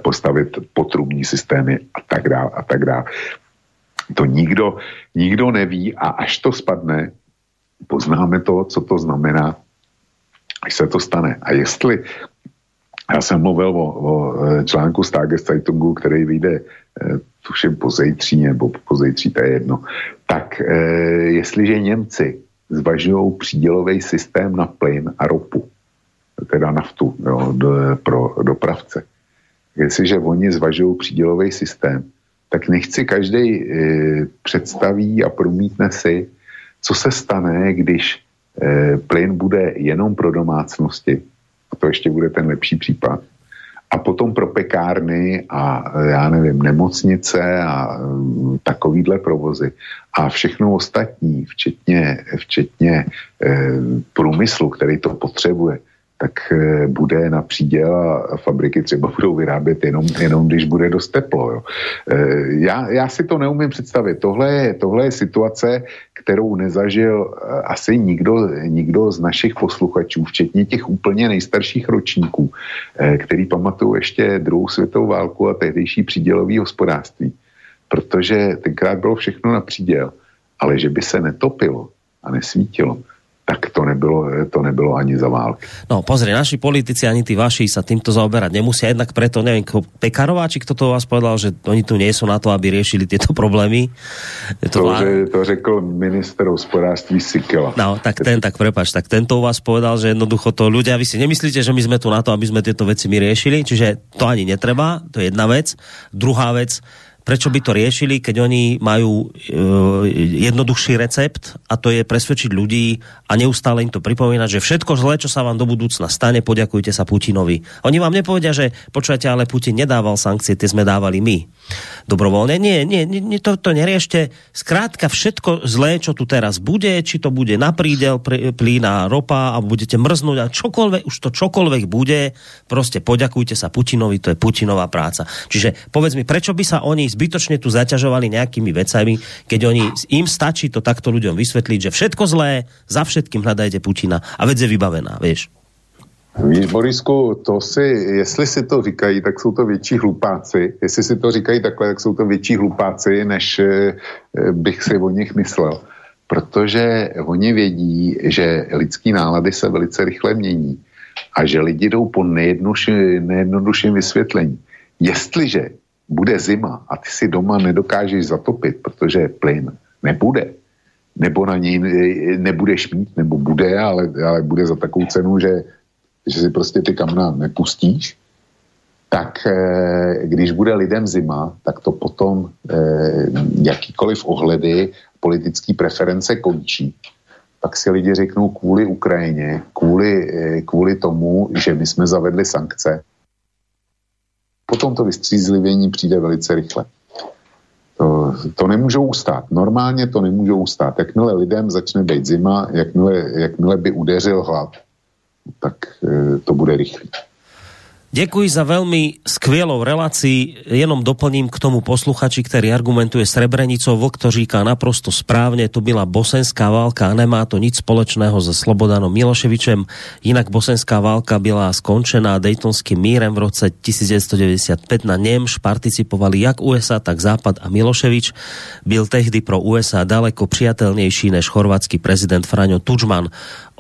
postavit potrubní systémy a tak dále a tak dále. To nikdo, nikdo neví a až to spadne, poznáme to, co to znamená, až se to stane. A jestli, já jsem mluvil o, o eh, článku z Tageszeitungu, který vyjde eh, tuším po zejtří nebo po zejtří, to je jedno, tak e, jestliže Němci zvažují přídělový systém na plyn a ropu, teda naftu jo, do, pro dopravce. Jestliže oni zvažují přídělový systém, tak nechci každý e, představí a promítne si, co se stane, když e, plyn bude jenom pro domácnosti, a to ještě bude ten lepší případ, a potom pro pekárny a já nevím, nemocnice a um, takovýhle provozy. A všechno ostatní, včetně, včetně e, průmyslu, který to potřebuje, tak e, bude na příděl a fabriky třeba budou vyrábět jenom, jenom když bude dost teplo. Jo. E, já, já si to neumím představit. Tohle je, tohle je situace, kterou nezažil eh, asi nikdo, nikdo z našich posluchačů, včetně těch úplně nejstarších ročníků, eh, který pamatují ještě druhou světovou válku a tehdejší přídělový hospodářství. Protože tenkrát bylo všechno na příděl, ale že by se netopilo a nesvítilo, tak to nebylo, to nebylo ani za války. No pozri, naši politici, ani tí vaši sa týmto zaoberať nemusia, jednak preto, neviem, Pekarová, či kto to vás povedal, že oni tu nie sú na to, aby riešili tieto problémy. Je to, to, vlá... že, to řekl minister hospodářství Sikela. No, tak ten, tak prepač, tak tento u vás povedal, že jednoducho to ľudia, vy si nemyslíte, že my sme tu na to, aby sme tieto veci my riešili, čiže to ani netreba, to je jedna vec. Druhá vec, prečo by to riešili, keď oni majú e, jednoduchší recept a to je presvedčiť ľudí a neustále im to pripomínať, že všetko zlé, čo sa vám do budúcna stane, poďakujte sa Putinovi. Oni vám nepovedia, že počujete, ale Putin nedával sankcie, tie sme dávali my. Dobrovoľne. Nie, nie, nie to, to neriešte. Skrátka všetko zlé, čo tu teraz bude, či to bude na prídel plína ropa a budete mrznúť a čokoľvek, už to čokoľvek bude, proste poďakujte sa Putinovi, to je Putinová práca. Čiže povedz mi, prečo by sa oni zbytočne tu zaťažovali nejakými vecami, keď oni, im stačí to takto ľuďom vysvetliť, že všetko zlé, za všetkým hľadajte Putina a vec je vybavená, vieš. Víš, Borisku, to si, jestli si to říkají, tak jsou to větší hlupáci. Jestli si to říkají takhle, tak jsou to větší hlupáci, než eh, bych si o nich myslel. Protože oni vědí, že lidský nálady se velice rychle mění a že lidi jdou po nejjednodušším vysvětlení. Jestliže bude zima a ty si doma nedokážeš zatopit, protože plyn nebude, nebo na něj nebudeš mít, nebo bude, ale, ale bude za takovou cenu, že, že si prostě ty kamna nepustíš, tak eh, když bude lidem zima, tak to potom eh, jakýkoliv ohledy, politické preference končí. Pak si lidi řeknou kvůli Ukrajině, kvůli, eh, kvůli tomu, že my jsme zavedli sankce, potom to vystřízlivění přijde velice rychle. To, to nemůžou ustát. Normálně to nemůžou ustát. Jakmile lidem začne být zima, jakmile, jakmile by udeřil hlad, tak e, to bude rychlé. Děkuji za velmi skvělou relaci. Jenom doplním k tomu posluchači, který argumentuje Srebrenicou. Vlk to říká naprosto správně. To byla bosenská válka a nemá to nic společného se Slobodanom Miloševičem. Jinak bosenská válka byla skončená Daytonským mírem v roce 1995. Na němž participovali jak USA, tak Západ a Miloševič. Byl tehdy pro USA daleko přijatelnější než chorvatský prezident Franjo Tudžman.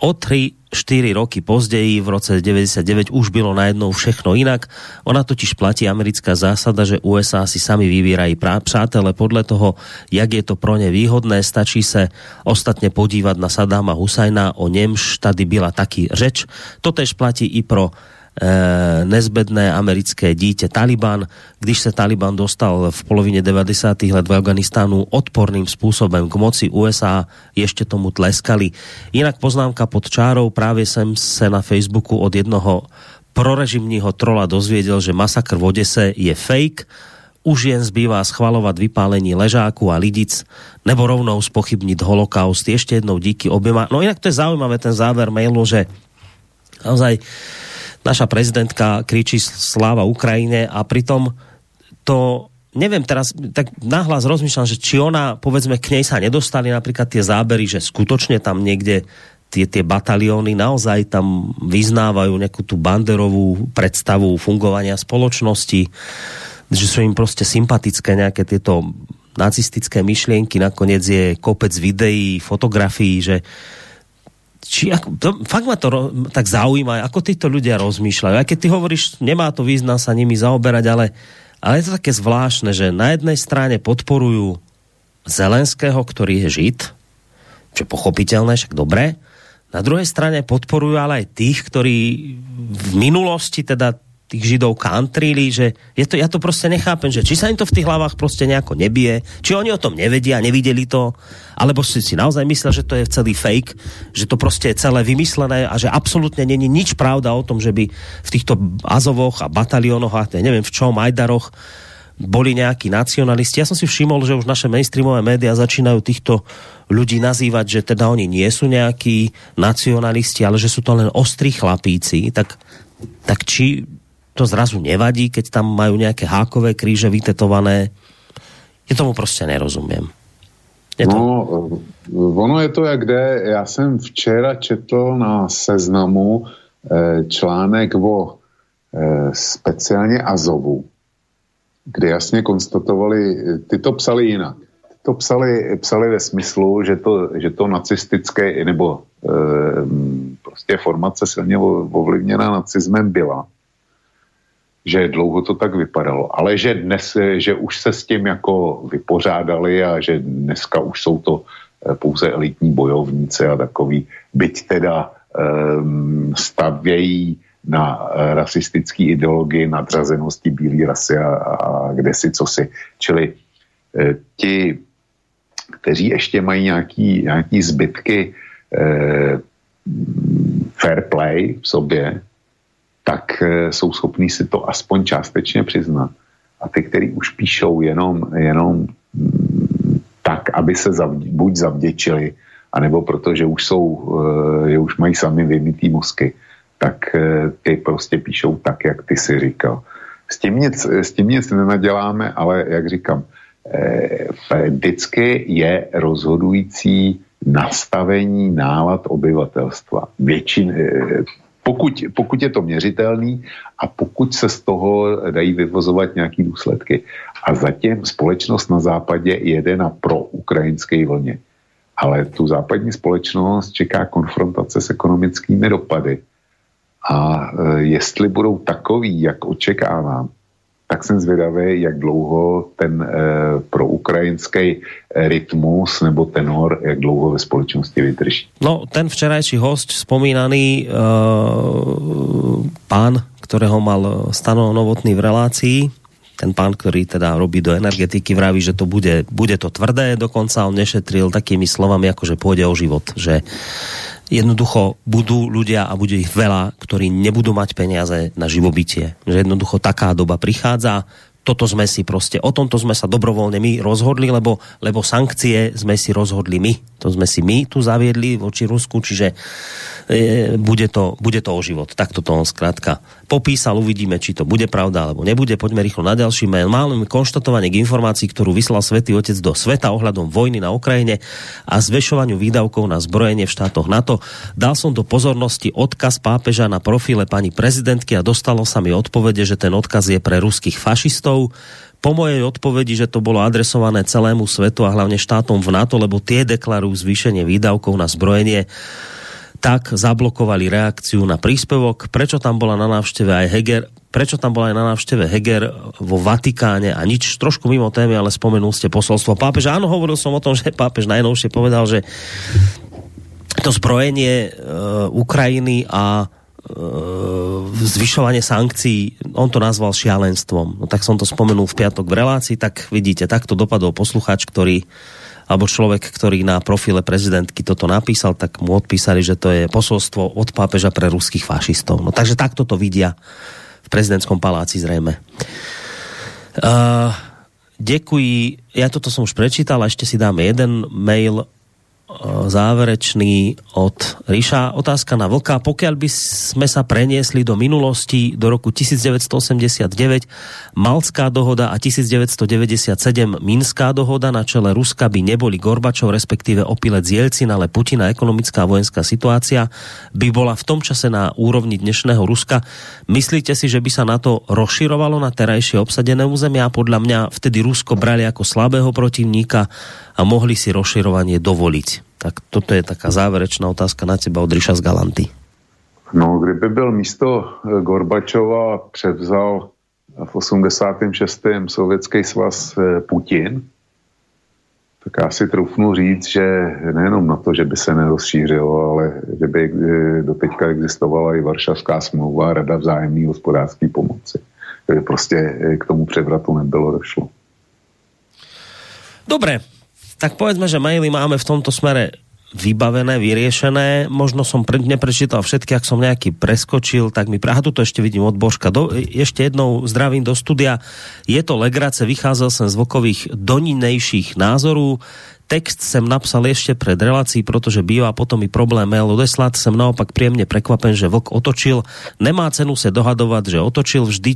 O tři 4 roky později, v roce 99, už bylo najednou všechno inak. Ona totiž platí americká zásada, že USA si sami vyvírají přátele podle toho, jak je to pro ně výhodné. Stačí se ostatně podívat na Sadáma Husajna, o němž tady byla taky řeč. To tež platí i pro nezbedné americké dítě Taliban. Když se Taliban dostal v polovině 90. let v Afganistánu odporným způsobem k moci USA, ještě tomu tleskali. Jinak poznámka pod čárou, právě jsem se na Facebooku od jednoho prorežimního trola dozvěděl, že masakr v Odese je fake, už jen zbývá schvalovat vypálení ležáku a lidic, nebo rovnou spochybnit holokaust. Ještě jednou díky oběma. No jinak to je zaujímavé ten záver mailu, že naozaj naša prezidentka kričí sláva Ukrajine a pritom to neviem teraz, tak nahlas rozmýšľam, že či ona, povedzme, k nej sa nedostali napríklad tie zábery, že skutočne tam niekde tie, tie batalióny naozaj tam vyznávajú nejakú tú banderovú predstavu fungovania spoločnosti, že sú im proste sympatické nejaké tieto nacistické myšlienky, nakoniec je kopec videí, fotografií, že či ako, to, fakt ma to ro, tak zaujíma, ako títo ľudia rozmýšľajú. Aj keď ty hovoríš, nemá to význam sa nimi zaoberať, ale, ale je to také zvláštne, že na jednej strane podporujú Zelenského, ktorý je žid, čo je pochopiteľné, však dobré. na druhej strane podporujú ale aj tých, ktorí v minulosti teda tých židov kantrili, že je to, ja to proste nechápem, že či sa im to v tých hlavách proste nejako nebije, či oni o tom nevedia, nevideli to, alebo si si naozaj myslia, že to je celý fake, že to proste je celé vymyslené a že absolútne není nič pravda o tom, že by v týchto azovoch a bataliónoch a neviem v čom, Majdaroch boli nejakí nacionalisti. Ja som si všimol, že už naše mainstreamové médiá začínajú týchto ľudí nazývať, že teda oni nie sú nejakí nacionalisti, ale že sú to len ostrí chlapíci. Tak, tak či to zrazu nevadí, keď tam majú nejaké hákové kríže vytetované? Je tomu prostě nerozumím. Je to... No, ono je to jak jde. Já jsem včera četl na seznamu eh, článek o eh, speciálně Azovu, kde jasně konstatovali, ty to psali jinak. Ty to psali, psali ve smyslu, že to, že to nacistické, nebo e, prostě formace silně ovlivněná nacismem byla. Že dlouho to tak vypadalo, ale že dnes, že už se s tím jako vypořádali a že dneska už jsou to e, pouze elitní bojovníci a takový, byť teda um, stavějí na eh, rasistické ideologii nadřazenosti bílé rasy a, a kde si co si. Čili eh, ti, kteří ještě mají nějaký, nějaký zbytky eh, fair play v sobě, tak eh, jsou schopní si to aspoň částečně přiznat. A ty, kteří už píšou jenom, jenom mm, tak, aby se zavdě, buď zavděčili, anebo protože už jsou, eh, že už mají sami vymytý mozky, tak eh, ty prostě píšou tak, jak ty si říkal. S tím nic, s tím nic nenaděláme, ale jak říkám, eh, vždycky je rozhodující nastavení nálad obyvatelstva. Většin, eh, pokud, pokud je to měřitelný a pokud se z toho dají vyvozovat nějaké důsledky. A zatím společnost na západě jede na pro-ukrajinské vlně. Ale tu západní společnost čeká konfrontace s ekonomickými dopady a e, jestli budou takový, jak očekávám, tak jsem zvědavý, jak dlouho ten e, pro ukrajinský rytmus nebo tenor, jak dlouho ve společnosti vydrží. No, ten včerajší host, spomínaný e, pán, ktorého mal Stano Novotný v relácii, ten pán, ktorý teda robí do energetiky, vraví, že to bude, bude to tvrdé, dokonca on nešetril takými slovami, ako že pôjde o život, že jednoducho budú ľudia a bude ich veľa, ktorí nebudú mať peniaze na živobytie. Že jednoducho taká doba prichádza, toto sme si proste, o tomto sme sa dobrovoľne my rozhodli, lebo, lebo sankcie sme si rozhodli my. To sme si my tu zaviedli voči Rusku, čiže e, bude, to, bude to o život. Takto to on zkrátka popísal, uvidíme, či to bude pravda alebo nebude. Poďme rýchlo na ďalší mail. Máme konštatovanie k informácii, ktorú vyslal Svetý Otec do sveta ohľadom vojny na Ukrajine a zväšovaniu výdavkov na zbrojenie v štátoch NATO. Dal som do pozornosti odkaz pápeža na profile pani prezidentky a dostalo sa mi odpovede, že ten odkaz je pre ruských fašistov po mojej odpovedi, že to bolo adresované celému svetu a hlavne štátom v NATO, lebo tie deklarujú zvýšenie výdavkov na zbrojenie tak zablokovali reakciu na príspevok. Prečo tam bola na návšteve aj Heger? Prečo tam bola aj na návšteve Heger vo Vatikáne a nič trošku mimo témy, ale spomenul ste posolstvo pápeža. Áno, hovoril som o tom, že pápež najnovšie povedal, že to zbrojenie uh, Ukrajiny a zvyšovanie sankcií, on to nazval šialenstvom. No tak som to spomenul v piatok v relácii, tak vidíte, takto dopadol posluchač, ktorý alebo človek, ktorý na profile prezidentky toto napísal, tak mu odpísali, že to je posolstvo od pápeža pre ruských fašistov. No takže takto to vidia v prezidentskom paláci zrejme. Uh, Děkuji. Ja toto som už prečítal, a ešte si dáme jeden mail záverečný od Ríša. Otázka na Vlka. Pokiaľ by sme sa preniesli do minulosti, do roku 1989, Malská dohoda a 1997 Minská dohoda na čele Ruska by neboli Gorbačov, respektíve opilec Jelcin, ale Putina ekonomická a vojenská situácia by bola v tom čase na úrovni dnešného Ruska. Myslíte si, že by sa na to rozširovalo na terajšie obsadené územia podľa mňa vtedy Rusko brali ako slabého protivníka a mohli si rozširovanie dovoliť. Tak toto je taká záverečná otázka na teba od Ríša z Galanty. No, kdyby byl místo eh, Gorbačova převzal v 86. sovětský svaz eh, Putin, tak já si troufnu říct, že nejenom na to, že by se nerozšířilo, ale že by eh, doteďka existovala i Varšavská smlouva a Rada vzájemné hospodářské pomoci. Že prostě k tomu převratu nebylo došlo. Dobre, tak povedzme, že maily máme v tomto smere vybavené, vyriešené. Možno som pre, neprečítal všetky, ak som nejaký preskočil, tak mi Praha, to ešte vidím od Božka. Do, ešte jednou zdravím do studia. Je to legrace, vycházel som z vokových doninejších názorů text sem napsal ešte pred relácií, protože bývá potom i problém mail odeslať. Sem naopak príjemne prekvapen, že Vok otočil. Nemá cenu se dohadovať, že otočil vždy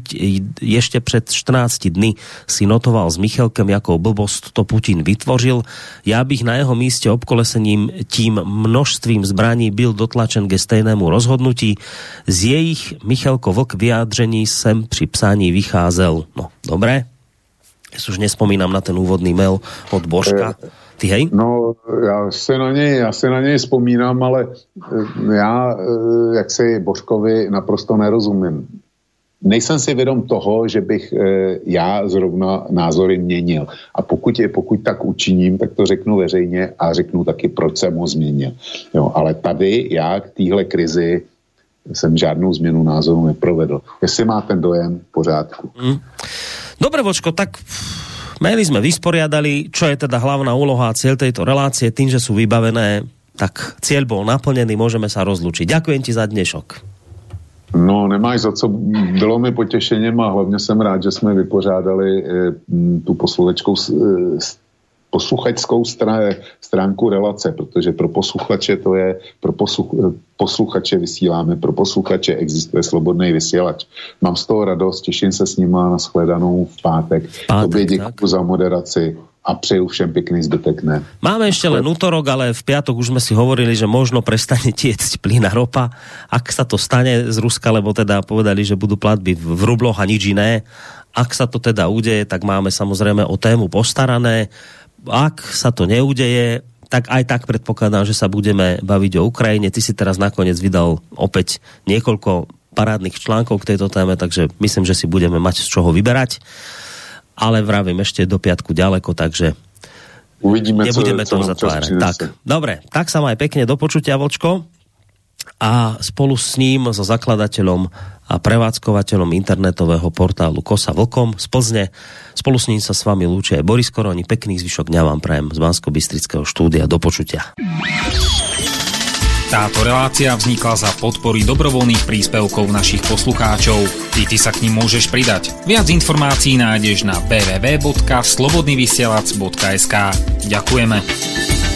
ešte pred 14 dny si notoval s Michelkem, jakou blbost to Putin vytvořil. Já bych na jeho místě obkolesením tím množstvím zbraní byl dotlačen ke stejnému rozhodnutí. Z jejich Michelko Vok vyjádření sem při psání vycházel. No, dobré. Ja už nespomínam na ten úvodný mail od Božka. E ty, hej? No, já se na něj, já se na něj vzpomínám, ale eh, já, eh, jak si Božkovi naprosto nerozumím. Nejsem si vědom toho, že bych eh, já zrovna názory měnil. A pokud, je, pokud tak učiním, tak to řeknu veřejně a řeknu taky, proč jsem ho změnil. Jo, ale tady já k téhle krizi jsem žádnou změnu názoru neprovedl. Jestli má ten dojem, v pořádku. Mm. Dobre, Vočko, tak Maily sme vysporiadali, čo je teda hlavná úloha a cieľ tejto relácie, tým, že sú vybavené, tak cieľ bol naplnený, môžeme sa rozlučiť. Ďakujem ti za dnešok. No, nemáš za co. Bylo mi potěšením a hlavně jsem rád, že jsme vypořádali e, tu poslovečkou e, posluchačskou stránku relace, protože pro posluchače to je, pro posluch, posluchače vysíláme, pro posluchače existuje slobodný vysílač. Mám z toho radost, těším se s nima na shledanou v pátek. pátek Tobě děkuji za moderaci a přeju všem pekný zbytek ne. Máme ešte len útorok, ale v piatok už sme si hovorili, že možno prestane [laughs] tiecť plyn a ropa. Ak sa to stane z Ruska, lebo teda povedali, že budú platby v rubloch a nič iné, ak sa to teda udeje, tak máme samozrejme o tému postarané ak sa to neudeje, tak aj tak predpokladám, že sa budeme baviť o Ukrajine. Ty si teraz nakoniec vydal opäť niekoľko parádnych článkov k tejto téme, takže myslím, že si budeme mať z čoho vyberať. Ale vravím ešte do piatku ďaleko, takže Uvidíme, nebudeme to zatvárať. Tak, dobre, tak sa maj pekne do počutia, Vočko. A spolu s ním, so zakladateľom a prevádzkovateľom internetového portálu Kosa Vlkom z Plzne. Spolu s ním sa s vami lúči aj Boris Koroni. Pekný zvyšok dňa vám prajem z bansko bystrického štúdia. Do počutia. Táto relácia vznikla za podpory dobrovoľných príspevkov našich poslucháčov. Ty, ty sa k ním môžeš pridať. Viac informácií nájdeš na www.slobodnyvysielac.sk Ďakujeme.